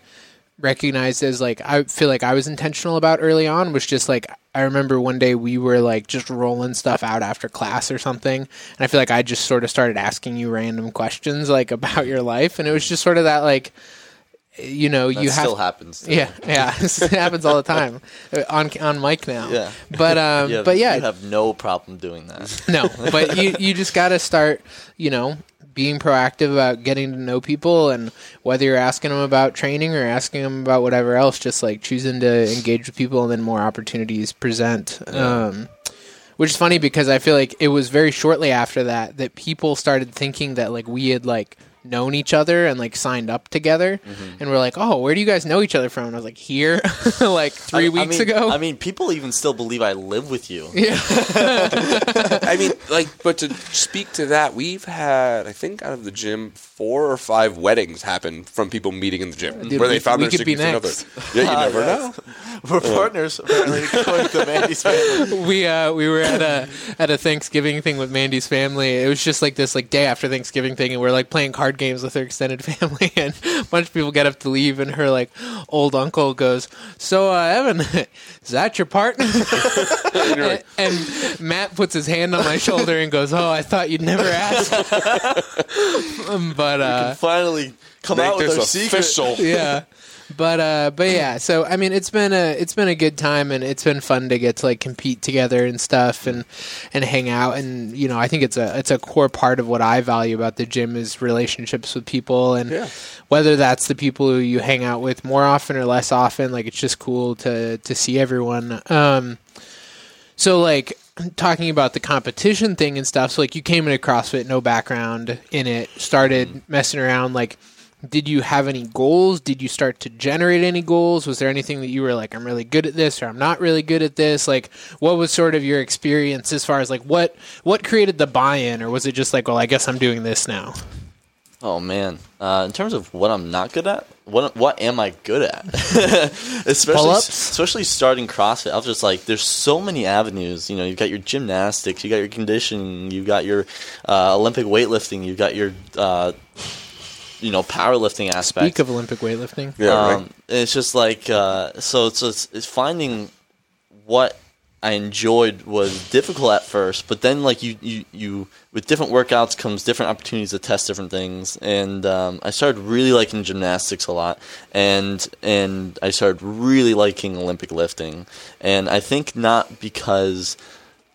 recognized as like I feel like I was intentional about early on was just like I remember one day we were like just rolling stuff out after class or something and I feel like I just sort of started asking you random questions like about your life and it was just sort of that like you know that you have still happens. yeah yeah it happens all the time Uh, on on mic now Yeah. but um Yeah, but yeah you have no problem doing that. no, but you you just got to start, you know, being proactive about getting to know people, and whether you're asking them about training or asking them about whatever else, just like choosing to engage with people, and then more opportunities present. Um, which is funny because I feel like it was very shortly after that that people started thinking that like we had like known each other and like signed up together, and we're like, oh, where do you guys know each other from? And I was like, here, like three I- I weeks mean- ago. I mean, people even still believe I live with you. yeah, I mean, like, but to speak to that, we've had, I think, out of the gym, four or five weddings happen from people meeting in the gym Dude, where they found we their could be significant other. Yeah, you Ah, never yes. know. We're partners, apparently, according to Mandy's family. we uh we were at a at a Thanksgiving thing with Mandy's family. It was just like this like day after Thanksgiving thing, and we're like playing card games with her extended family, and a bunch of people get up to leave, and her like old uncle goes, "So uh, Evan, is that your partner?" and, and Matt puts his hand on my shoulder and goes, "Oh, I thought you'd never ask." But uh, Finally, come out Make with our this secret. official. yeah but uh but yeah so i mean it's been a it's been a good time and it's been fun to get to like compete together and stuff and and hang out. And you know i think it's a it's a core part of what i value about the gym is relationships with people and Yeah. whether that's the people who you hang out with more often or less often like it's just cool to to see everyone. Um so like talking about the competition thing and stuff so like you came into crossfit no background in it started messing around like did you have any goals did you start to generate any goals was there anything that you were like i'm really good at this or i'm not really good at this like what was sort of your experience as far as like what what created the buy-in or was it just like well i guess i'm doing this now Oh man! Uh, in terms of what I'm not good at, what what am I good at? especially Pull-ups? especially starting CrossFit, I was just like, there's so many avenues. You know, you've got your gymnastics, you got your conditioning, you've got your uh, Olympic weightlifting, you've got your uh, you know powerlifting aspect. speak of olympic weightlifting Yeah, um, right. It's just like uh, so. It's, it's it's finding what I enjoyed was difficult at first, but then like you you, you with different workouts comes different opportunities to test different things, and um, I started really liking gymnastics a lot, and and I started really liking Olympic lifting, and I think not because.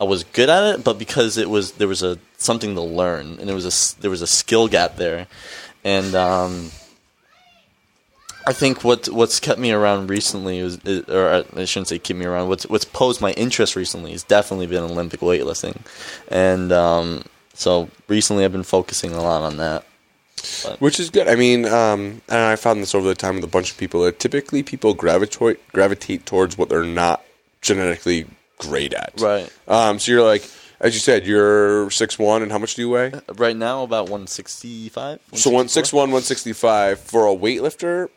I was good at it, but because it was there was a something to learn, and there was a s- there was a skill gap there, and um, I think what what's kept me around recently is, is or I shouldn't say keep me around. What's what's posed my interest recently has definitely been Olympic weightlifting, and um, so recently I've been focusing a lot on that. Which is good. I mean, um, and I found this over the time with a bunch of people. That typically people gravitate gravitate towards what they're not genetically great at. Right. Um, so you're like, as you said, you're six one, and how much do you weigh? Right now, about 165. So one six one, one sixty five for a weightlifter.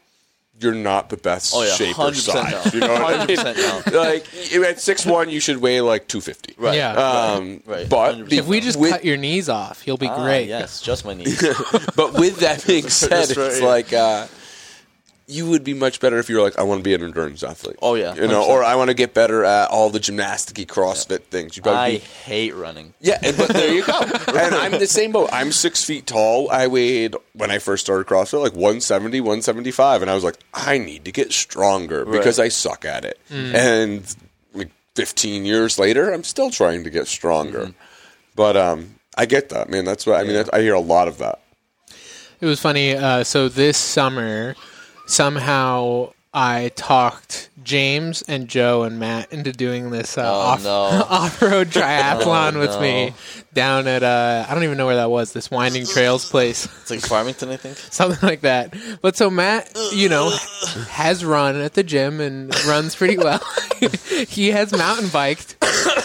You're not the best Oh yeah, shape or size. no. You know what I mean? no. like at six one, you should weigh like two fifty. Right. Yeah. Um, Right. But the- if we just with, cut your knees off you'll be Ah, great yes, just my knees. but with that being said, That's it's right. like uh, you would be much better if you were like, I want to be an endurance athlete. Oh, yeah, you know, 100%. or I want to get better at all the gymnasticy, CrossFit things. You'd probably I be hate running. yeah, and- but there you go. and I'm the same boat. I'm six feet tall. I weighed when I first started CrossFit like 170, 175, and I was like, I need to get stronger because I suck at it. And like 15 years later, I'm still trying to get stronger. But um, I get that, man. That's what I mean. That, I hear a lot of that. It was funny. Uh, so this summer, somehow I talked James and Joe and Matt into doing this uh, Oh, off no. road triathlon Oh, with no. me down at uh, I don't even know where that was. This Winding Trails place, It's like Farmington, I think. something like that. But so Matt, you know, has run at the gym and runs pretty well. he has mountain biked,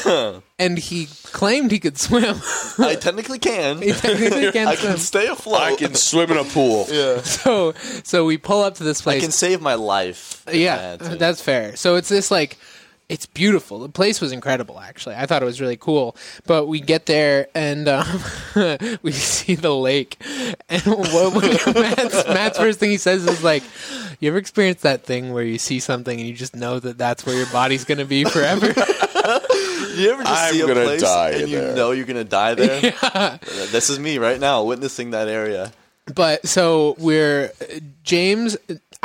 and he claimed he could swim. I technically can. he technically can I swim. can stay afloat. I can swim in a pool. yeah. So so we pull up to this place. I can save my life. if I yeah, had to. that's fair. So it's this like it's beautiful. The place was incredible, actually. I thought it was really cool. But we get there and um, we see the lake, and what, what Matt's, Matt's first thing he says is like, "You ever experienced that thing where you see something and you just know that that's where your body's going to be forever?" You ever just I'm see a gonna place die and you there. know you're gonna die there? This is me right now, witnessing that area. but so we're James.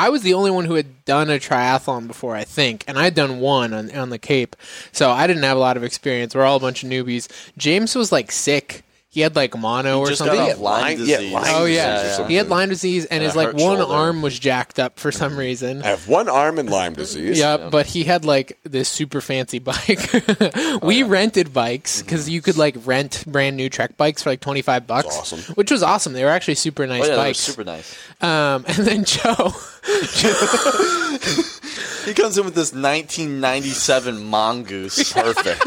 I was the only one who had done a triathlon before, I think, and I'd done one on on the Cape, so I didn't have a lot of experience. We're all a bunch of newbies. James was like sick. He had like mono or Just something. got Yeah, off Lyme Lyme- yeah, disease. Lyme Oh disease yeah, or he had. Lyme disease, and And his like one shoulder. arm was jacked up for some reason. I have one arm and Lyme disease. Yeah, but he had like this super fancy bike. we rented bikes because you could like rent brand new Trek bikes for like twenty five bucks, awesome. which was awesome. They were actually super nice Oh yeah, that was bikes. super nice. um, and then Joe, He comes in with this 1997 mongoose, Perfect.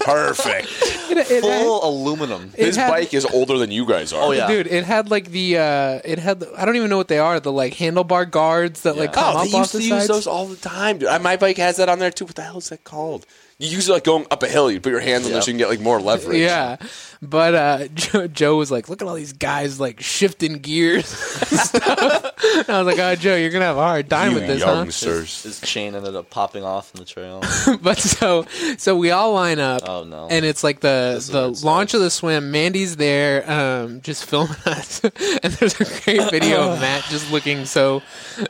Perfect. it, it had- full aluminum. it His had- bike is older than you guys are. Oh, yeah. dude, it had like the uh, it had I don't even know what they are the like handlebar guards that like Yeah. come Oh, up they off used the to use sides. those all the time. Dude. My bike has that on there too. What the hell is that called? You use it like going up a hill. You put your hands on there so you can get like more leverage. Yeah, but uh, Joe, Joe was like, "Look at all these guys like shifting gears." and stuff. And I was like, "Oh, Joe, you're gonna have a hard time You with this, huh?" youngsters. His chain ended up popping off in the trail. but so so we all line up. Oh, no. And it's like the This the where it launch of the swim. Mandy's there, um, just filming us, and there's a great video of Matt just looking so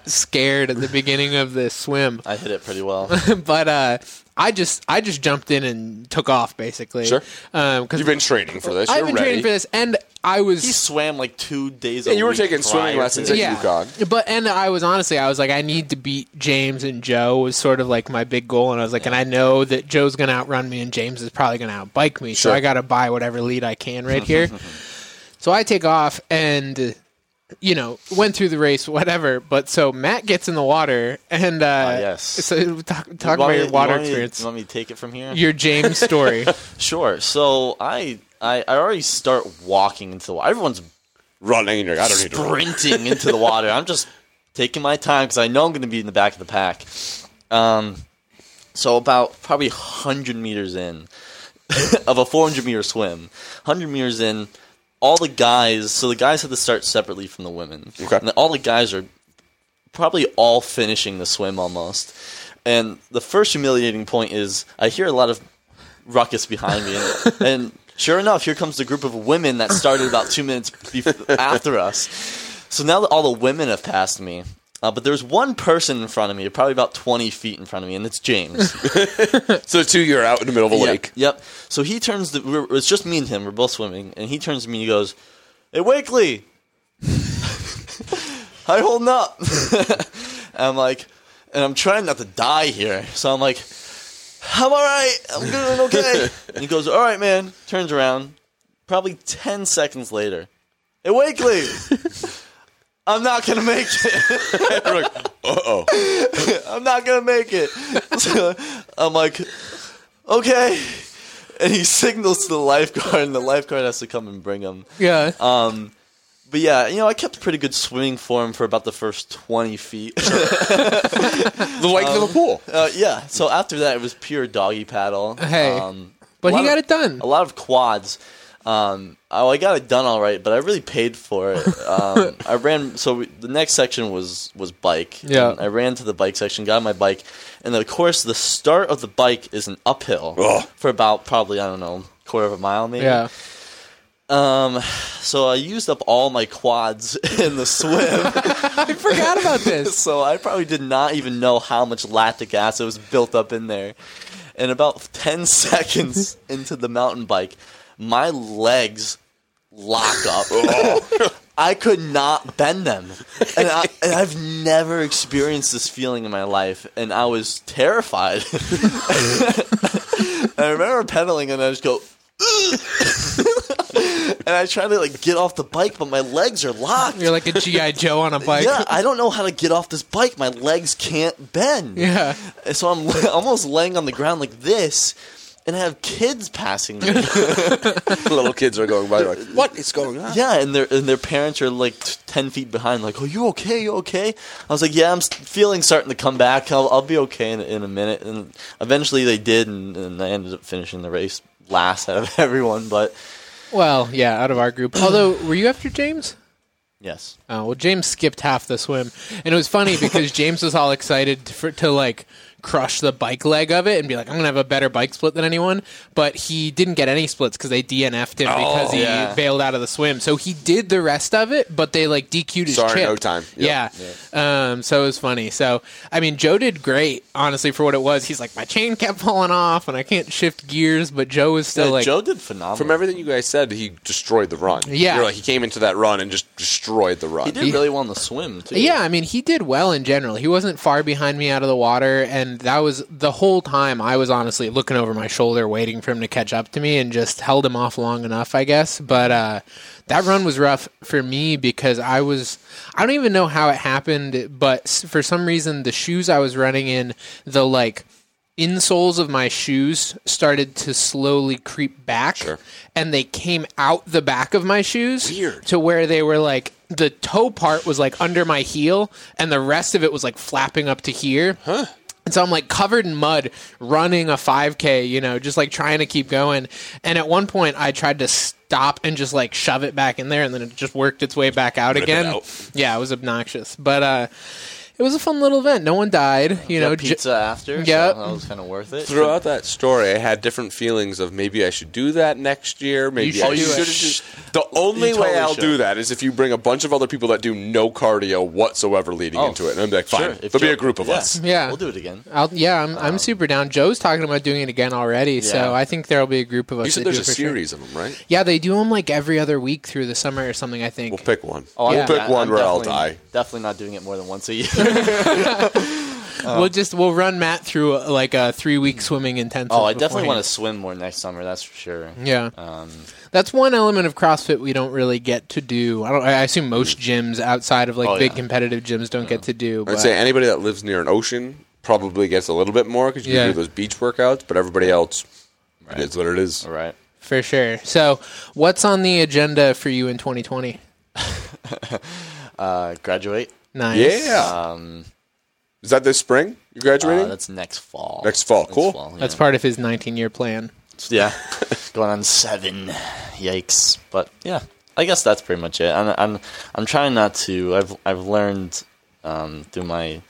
scared at the beginning of the swim. I hit it pretty well. but uh, I just I just jumped in and took off basically. Sure. because You've been training for this. I've You're been ready. training for this, and I was He swam like two days. Yeah, a you were week taking swimming prior lessons to at this. yeah. UConn. But and I was honestly, I was like, I need to beat James and Joe was sort of like my big goal, and I was like, and I know that Joe's going to outrun me, and James is probably going to outbike me, so I got to buy whatever lead I can right here. so I take off and. You know, went through the race, whatever. But so Matt gets in the water, and uh, Ah, yes. So talk, You talk want about me- your you water want me- experience, You want me to take it from here? your James story. Sure. So I, I, I already start walking into the water. Everyone's Running. like, I don't need to run. sprinting into the water. I'm just taking my time because I know I'm going to be in the back of the pack. Um, so about probably 100 meters in of a 400 meter swim, 100 meters in, all the guys. So the guys had to start separately from the women. Okay. And all the guys are probably all finishing the swim almost. And the first humiliating point is I hear a lot of ruckus behind me, and, and sure enough, here comes the group of women that started about two minutes bef- after us. So now that all the women have passed me, uh, but there's one person in front of me, probably about 20 feet in front of me, and it's James. So two, you're out in the middle of a Yep, lake. Yep. So he turns. We're, it's just me and him. We're both swimming, and he turns to me and he goes, "Hey, Wakely, how you holding up?" and I'm like, and I'm trying not to die here, so I'm like, "I'm all right. I'm doing okay." and he goes, "All right, man." Turns around. Probably ten seconds later, "Hey, Wakely." I'm not gonna make it. You're like, uh oh. I'm not gonna make it. So I'm like, okay. And he signals to the lifeguard, and the lifeguard has to come and bring him. yeah. Um, but yeah, you know, I kept pretty good swimming form for about the first 20 feet. The length of the pool. uh, yeah, so after that, it was pure doggy paddle. Hey, um, but he got of- it done. A lot of quads. Um, oh, I got it done all right, but I really paid for it. Um, I ran. So we, the next section was was bike. Yeah. I ran to the bike section, got my bike, and of course the start of the bike is an uphill Ugh. for about probably I don't know quarter of a mile maybe. Yeah. Um. So I used up all my quads in the swim. I forgot about this. so I probably did not even know how much lactic acid was built up in there. And about 10 seconds into the mountain bike, my legs lock up. I could not bend them. And, I, and I've never experienced this feeling in my life. And I was terrified. I remember pedaling and I just go, and I try to like get off the bike, but my legs are locked. You're like a GI Joe on a bike. Yeah, I don't know how to get off this bike. My legs can't bend. Yeah. So I'm almost laying on the ground like this, and I have kids passing me. Little kids are going by like, what is going on? yeah, and their and their parents are like t- ten feet behind. Like, oh, you okay? You okay? I was like, yeah, I'm feeling starting to come back. I'll, I'll be okay in, in a minute. And eventually they did, and, and I ended up finishing the race last out of everyone. But Well, yeah, out of our group. Although, were you after James? yes, Oh, well, James skipped half the swim, and it was funny because James was all excited for to like crush the bike leg of it and be like, "I'm gonna have a better bike split than anyone," but he didn't get any splits because they DNF'd him because he yeah. bailed out of the swim. So he did the rest of it, but they like DQ'd his Sorry, chip. no time. Yep. Yeah. Um, so it was funny. So I mean, Joe did great, honestly, for what it was. He's like, my chain kept falling off, and I can't shift gears, but Joe was still Yeah, like, Joe did phenomenal. From everything you guys said, he destroyed the run. Yeah. You're like, he came into that run and just destroyed the run. he did really well in the swim too. Yeah, I mean, he did well in general. He wasn't far behind me out of the water, and that was the whole time I was honestly looking over my shoulder, waiting for him to catch up to me, and just held him off long enough, I guess. But uh, that run was rough for me because I was. I don't even know how it happened, but for some reason, the shoes I was running in, the like insoles of my shoes started to slowly creep back Sure. and they came out the back of my shoes Weird. to where they were like the toe part was like under my heel and the rest of it was like flapping up to here huh and so I'm like covered in mud running a 5K, you know, just like trying to keep going. And at one point, I tried to stop and just like shove it back in there, and then it just worked its way back out Rip again. out. Yeah, it was obnoxious. But uh, it was a fun little event. No one died, you know. Got j- pizza after. Yeah, so that was kind of worth it. Throughout that story, I had different feelings of maybe I should do that next year. Maybe should I do it. shouldn't. The only You way totally I'll should. do that is if you bring a bunch of other people that do no cardio whatsoever leading Oh, into it, and I'm like, fine, Sure, there'll be a group of yeah. us. Yeah. we'll do it again. I'll, yeah, I'm, I'm um, super down. Joe's talking about doing it again already, so I think there'll be a group of us. You said there's a it for sure. series of them, right? Yeah, they do them like every other week through the summer or something. I think. We'll pick one. Oh, Yeah. We'll pick yeah, one I'm where I'll die. Definitely not doing it more than once a year. we'll just we'll run Matt through uh, like a three week swimming intensive. oh, I definitely want to swim more next summer. That's for sure. Yeah, Um, that's one element of CrossFit we don't really get to do. I don't. I assume most gyms outside of like Oh, big yeah. competitive gyms don't get to do. I'd But say anybody that lives near an ocean probably gets a little bit more because you Yeah. can do those beach workouts, but everybody else, it is what it is. all right. for sure. So, what's on the agenda for you in 2020? Uh, graduate. Nice. Yeah. Um, Is that this spring? You're graduating? uh, that's next fall. Next fall. Cool. yeah. That's part of his 19 year plan. yeah, going on seven. Yikes! But yeah, I guess that's pretty much it. I'm I'm, I'm trying not to. I've I've learned um, through my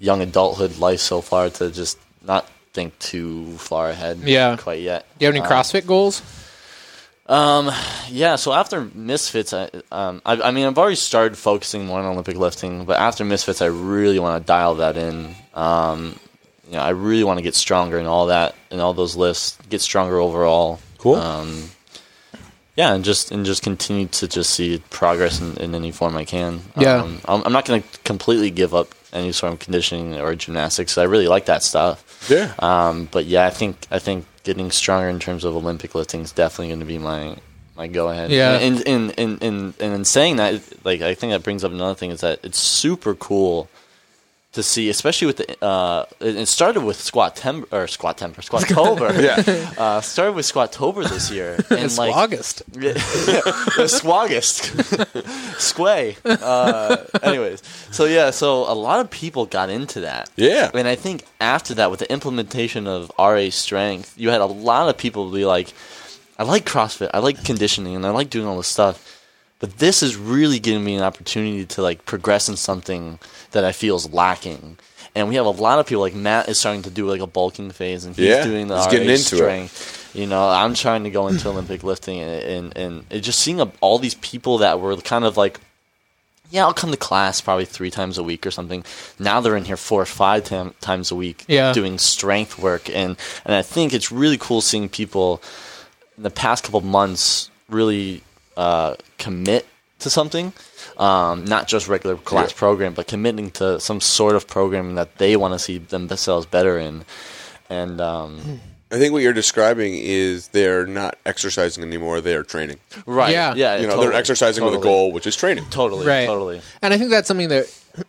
young adulthood life so far to just not think too far ahead. Yeah. quite yet. Do you have any Uh, CrossFit goals? Um, yeah. So after Misfits, I, um, I, I mean, I've already started focusing more on Olympic lifting, but after Misfits, I really want to dial that in. Um, you know, I really want to get stronger in all that, in all those lifts, get stronger overall. Cool. Um, yeah, and just and just continue to just see progress in, in any form I can. Yeah. um, I'm, I'm not going to completely give up any sort of conditioning or gymnastics. I really like that stuff. Yeah. Um, but yeah, I think I think getting stronger in terms of Olympic lifting is definitely going to be my my go ahead. Yeah. And and, and and and in saying that, like I think that brings up another thing is that it's super cool to see, especially with the. Uh, it started with squat temper or squat temper, squat tober. Yeah. Uh, started with squat tober this year, and It's like August. yeah, the Squay. Uh, anyways, so yeah, so a lot of people got into that. Yeah. And I think after that, with the implementation of RA strength, you had a lot of people be like, I like CrossFit, I like conditioning, and I like doing all this stuff. But this is really giving me an opportunity to like progress in something that I feel is lacking. And we have a lot of people like Matt is starting to do like a bulking phase, and he's Yeah, doing the he's RA getting into it. strength. You know, I'm trying to go into Olympic lifting, and and, and it just seeing a, all these people that were kind of like yeah, I'll come to class probably three times a week or something. Now they're in here four or five tam- times a week Yeah. doing strength work, and and I think it's really cool seeing people in the past couple months really uh, commit to something, um, not just regular class Yeah. program, but committing to some sort of program that they want to see themselves better in, and um, I think what you're describing is they're not exercising anymore; they are training. right, Yeah. yeah, You know, totally, they're exercising with a goal, which is training. Totally, Right. totally. And I think that's something that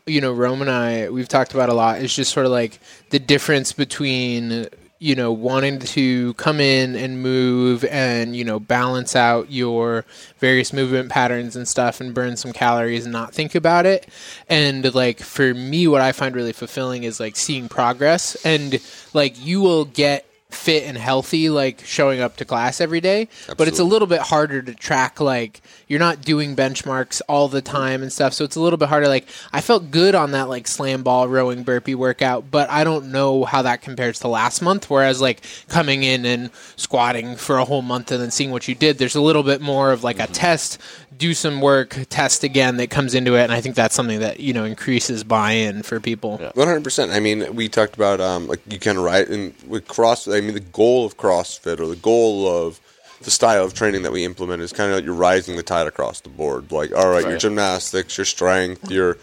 you know Rome and I we've talked about a lot. Is just sort of like the difference between you know wanting to come in and move and you know balance out your various movement patterns and stuff and burn some calories and not think about it. And like for me, what I find really fulfilling is like seeing progress and like you will get fit and healthy like showing up to class every day but it's a little bit harder to track like you're not doing benchmarks all the time and stuff so it's a little bit harder like i felt good on that like slam ball rowing burpee workout but i don't know how that compares to last month whereas like coming in and squatting for a whole month and then seeing what you did there's a little bit more of like a test do some work test again that comes into it and i think that's something that you know increases buy-in for people One hundred percent. I mean, we talked about um, like you kind of right and with cross. I mean, the goal of CrossFit or the goal of the style of training that we implement is kind of like you're rising the tide across the board. Like, all right, your gymnastics, your strength, your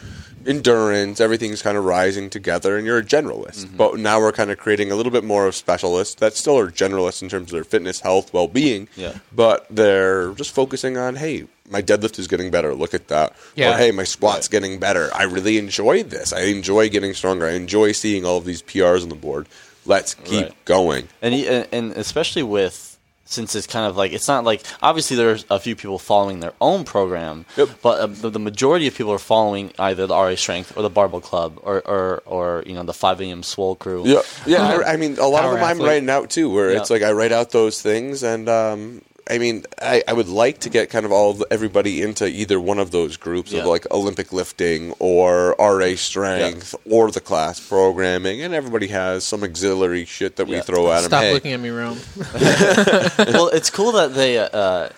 endurance, everything's kind of rising together, and you're a generalist. Mm-hmm. But now we're kind of creating a little bit more of specialists that still are generalists in terms of their fitness, health, well being. Yeah. But they're just focusing on, hey, my deadlift is getting better. Look at that. Yeah. Or hey, my squat's getting better. I really enjoy this. I enjoy getting stronger. I enjoy seeing all of these PRs on the board. Let's keep Right. going. and and and especially with since it's kind of like it's not like obviously there's a few people following their own program, Yep. but uh, the, the majority of people are following either the RA Strength or the Barbell Club or or, or you know the 5 a.m. Swole Crew. Yeah, yeah. I, I mean, a lot of them I'm writing out too, where Yeah. it's like I write out those things, and um, I mean, I, I would like to get kind of all everybody into either one of those groups Yeah. of like Olympic lifting or RA strength or the class programming, and everybody has some auxiliary shit that we throw at them. stop Hey, looking at me rome well, it's cool that they uh,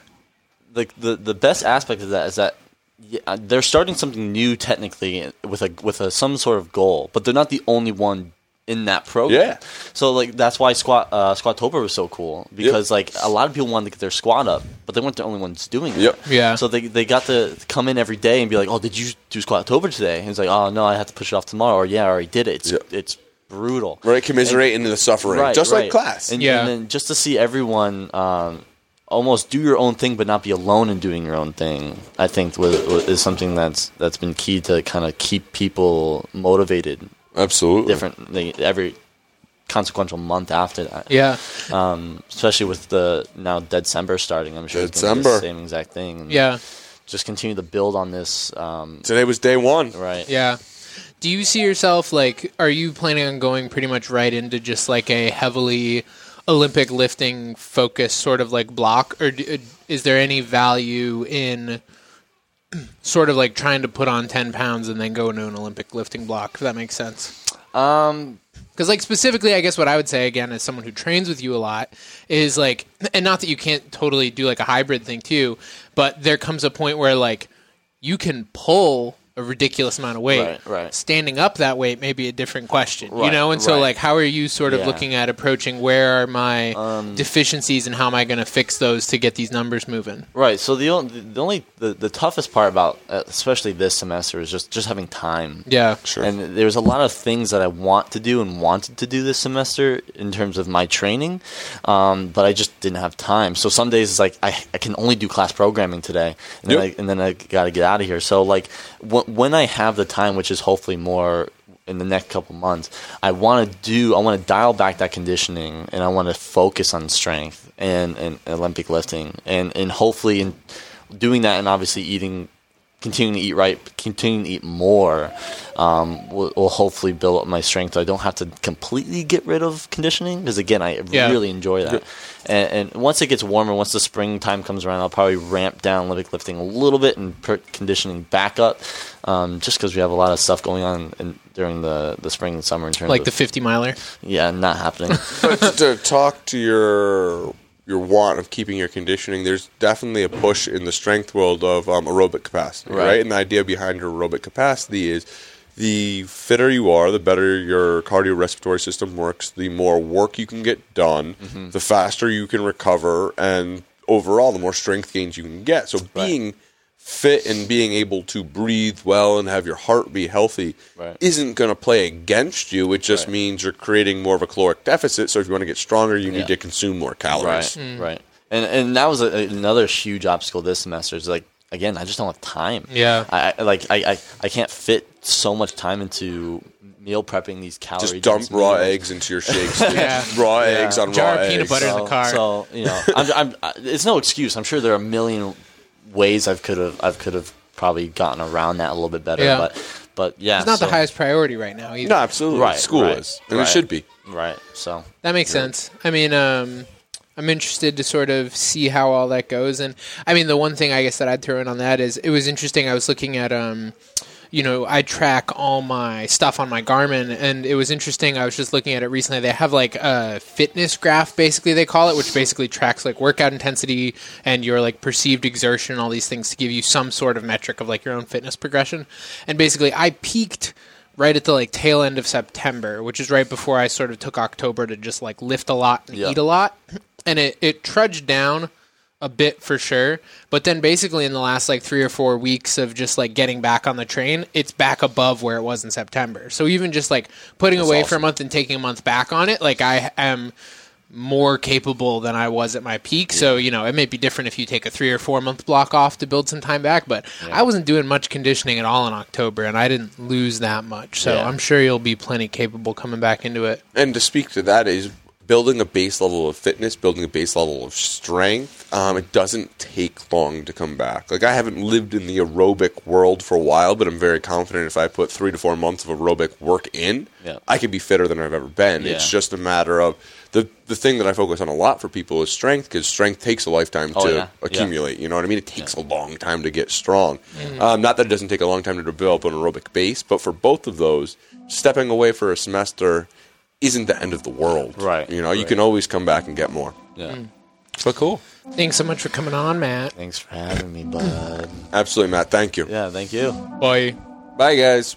the, the the best aspect of that is that yeah, uh, they're starting something new technically with a with a some sort of goal, but they're not the only one in that program. Yeah. So like that's why squat uh, Squattober was so cool because like a lot of people wanted to get their squat up, but they weren't the only ones doing it. Yep. Yeah. So they they got to come in every day and be like, oh, did you do Squattober today? And he's like, oh no, I have to push it off tomorrow. Or yeah, I already did it. It's Yep. it's brutal. right, commiserate into the suffering, Right, just right. like class. And, Yeah. and then just to see everyone um, almost do your own thing, but not be alone in doing your own thing, I think was, was, is something that's that's been key to kind of keep people motivated. Absolutely. Differently every consequential month after that. yeah Um, especially with the now December starting, I'm sure it's the December. same exact thing. And yeah Just continue to build on this. Um, Today was day one. right. Yeah. Do you see yourself like are you planning on going pretty much right into just like a heavily Olympic lifting focus sort of like block or d- is there any value in sort of like trying to put on 10 pounds and then go into an Olympic lifting block if that makes sense? Um, Because, like, specifically, I guess what I would say, again, as someone who trains with you a lot, is like, and not that you can't totally do like a hybrid thing too, but there comes a point where, like, you can pull a ridiculous amount of weight. Right, right. Standing up that weight may be a different question, right, you know? And so, like, how are you sort of Yeah. looking at approaching where are my Um, deficiencies and how am I going to fix those to get these numbers moving? Right. So the only the only the, the toughest part about uh, especially this semester is just just having time. Yeah. Sure. And there's a lot of things that I want to do and wanted to do this semester in terms of my training, um, but I just didn't have time. So some days it's like I, I can only do class programming today, and then Yep. I, and then I got to get out of here. So like wh- when I have the time, which is hopefully more in the next couple months, I want to do I want to dial back that conditioning and I want to focus on strength and, and Olympic lifting and and hopefully in doing that and obviously eating continuing to eat right, continuing to eat more, um, will, will hopefully build up my strength. I don't have to completely get rid of conditioning because again, I Yeah. really enjoy that. And, and once it gets warmer, once the springtime comes around, I'll probably ramp down Olympic lifting a little bit and put conditioning back up, um, just because we have a lot of stuff going on in, during the, the spring and summer in terms Like of the 50 miler. yeah, not happening. but to talk to your your want of keeping your conditioning, there's definitely a push in the strength world of um, aerobic capacity, right. Right. And the idea behind your aerobic capacity is the fitter you are, the better your cardiorespiratory system works, the more work you can get done, Mm-hmm. the faster you can recover, and overall, the more strength gains you can get. So being fit and being able to breathe well and have your heart be healthy Right. isn't going to play against you. It just Right. means you're creating more of a caloric deficit. So if you want to get stronger, you need to consume more calories. Right, hmm. right. And and that was a, another huge obstacle this semester. Is like again, I just don't have time. Yeah. I I- like I, I I can't fit so much time into meal prepping these calories. Just dump raw eggs into your shakes. Yeah. Raw Yeah. eggs on Jar raw of peanut eggs. butter in the car. so you know, I'm, I'm, I, it's no excuse. I'm sure there are a million ways I've could have I've could have probably gotten around that a little bit better. Yeah. But but yeah, It's not so- the highest priority right now either. No, absolutely. Right, School right, is, and right. it should be. Right. So That makes sense. I mean, um, I'm interested to sort of see how all that goes. And I mean, the one thing I guess that I'd throw in on that is it was interesting. I was looking at, um, you know, I track all my stuff on my Garmin, and it was interesting. I was just looking at it recently. They have like a fitness graph, basically they call it, which basically tracks like workout intensity and your like perceived exertion, all these things to give you some sort of metric of like your own fitness progression. And basically, I peaked right at the like tail end of September, which is right before I sort of took October to just like lift a lot and Yeah. eat a lot. And it, it trudged down a bit for sure. But then basically in the last like three or four weeks of just like getting back on the train, it's back above where it was in September. So even just like putting away for a month and taking a month back on it, like I am more capable than I was at my peak. So, you know, it may be different if you take a three or four month block off to build some time back, but I wasn't doing much conditioning at all in October and I didn't lose that much. So Yeah. I'm sure you'll be plenty capable coming back into it. And to speak to that is building a base level of fitness, building a base level of strength. Um, it doesn't take long to come back. Like I haven't lived in the aerobic world for a while, but I'm very confident if I put three to four months of aerobic work in, Yeah. I could be fitter than I've ever been. It's just a matter of the the thing that I focus on a lot for people is strength because strength takes a lifetime Oh, to yeah. Yeah. accumulate. You know what I mean? It takes a long time to get strong. Um, not that it doesn't take a long time to develop an aerobic base, but for both of those, stepping away for a semester isn't the end of the world. Right, You know, you can always come back and get more. yeah. Hmm. But cool. Thanks so much for coming on, Matt. Thanks for having me, bud. Absolutely, Matt. Thank you. Yeah. Thank you. Bye. Bye, guys.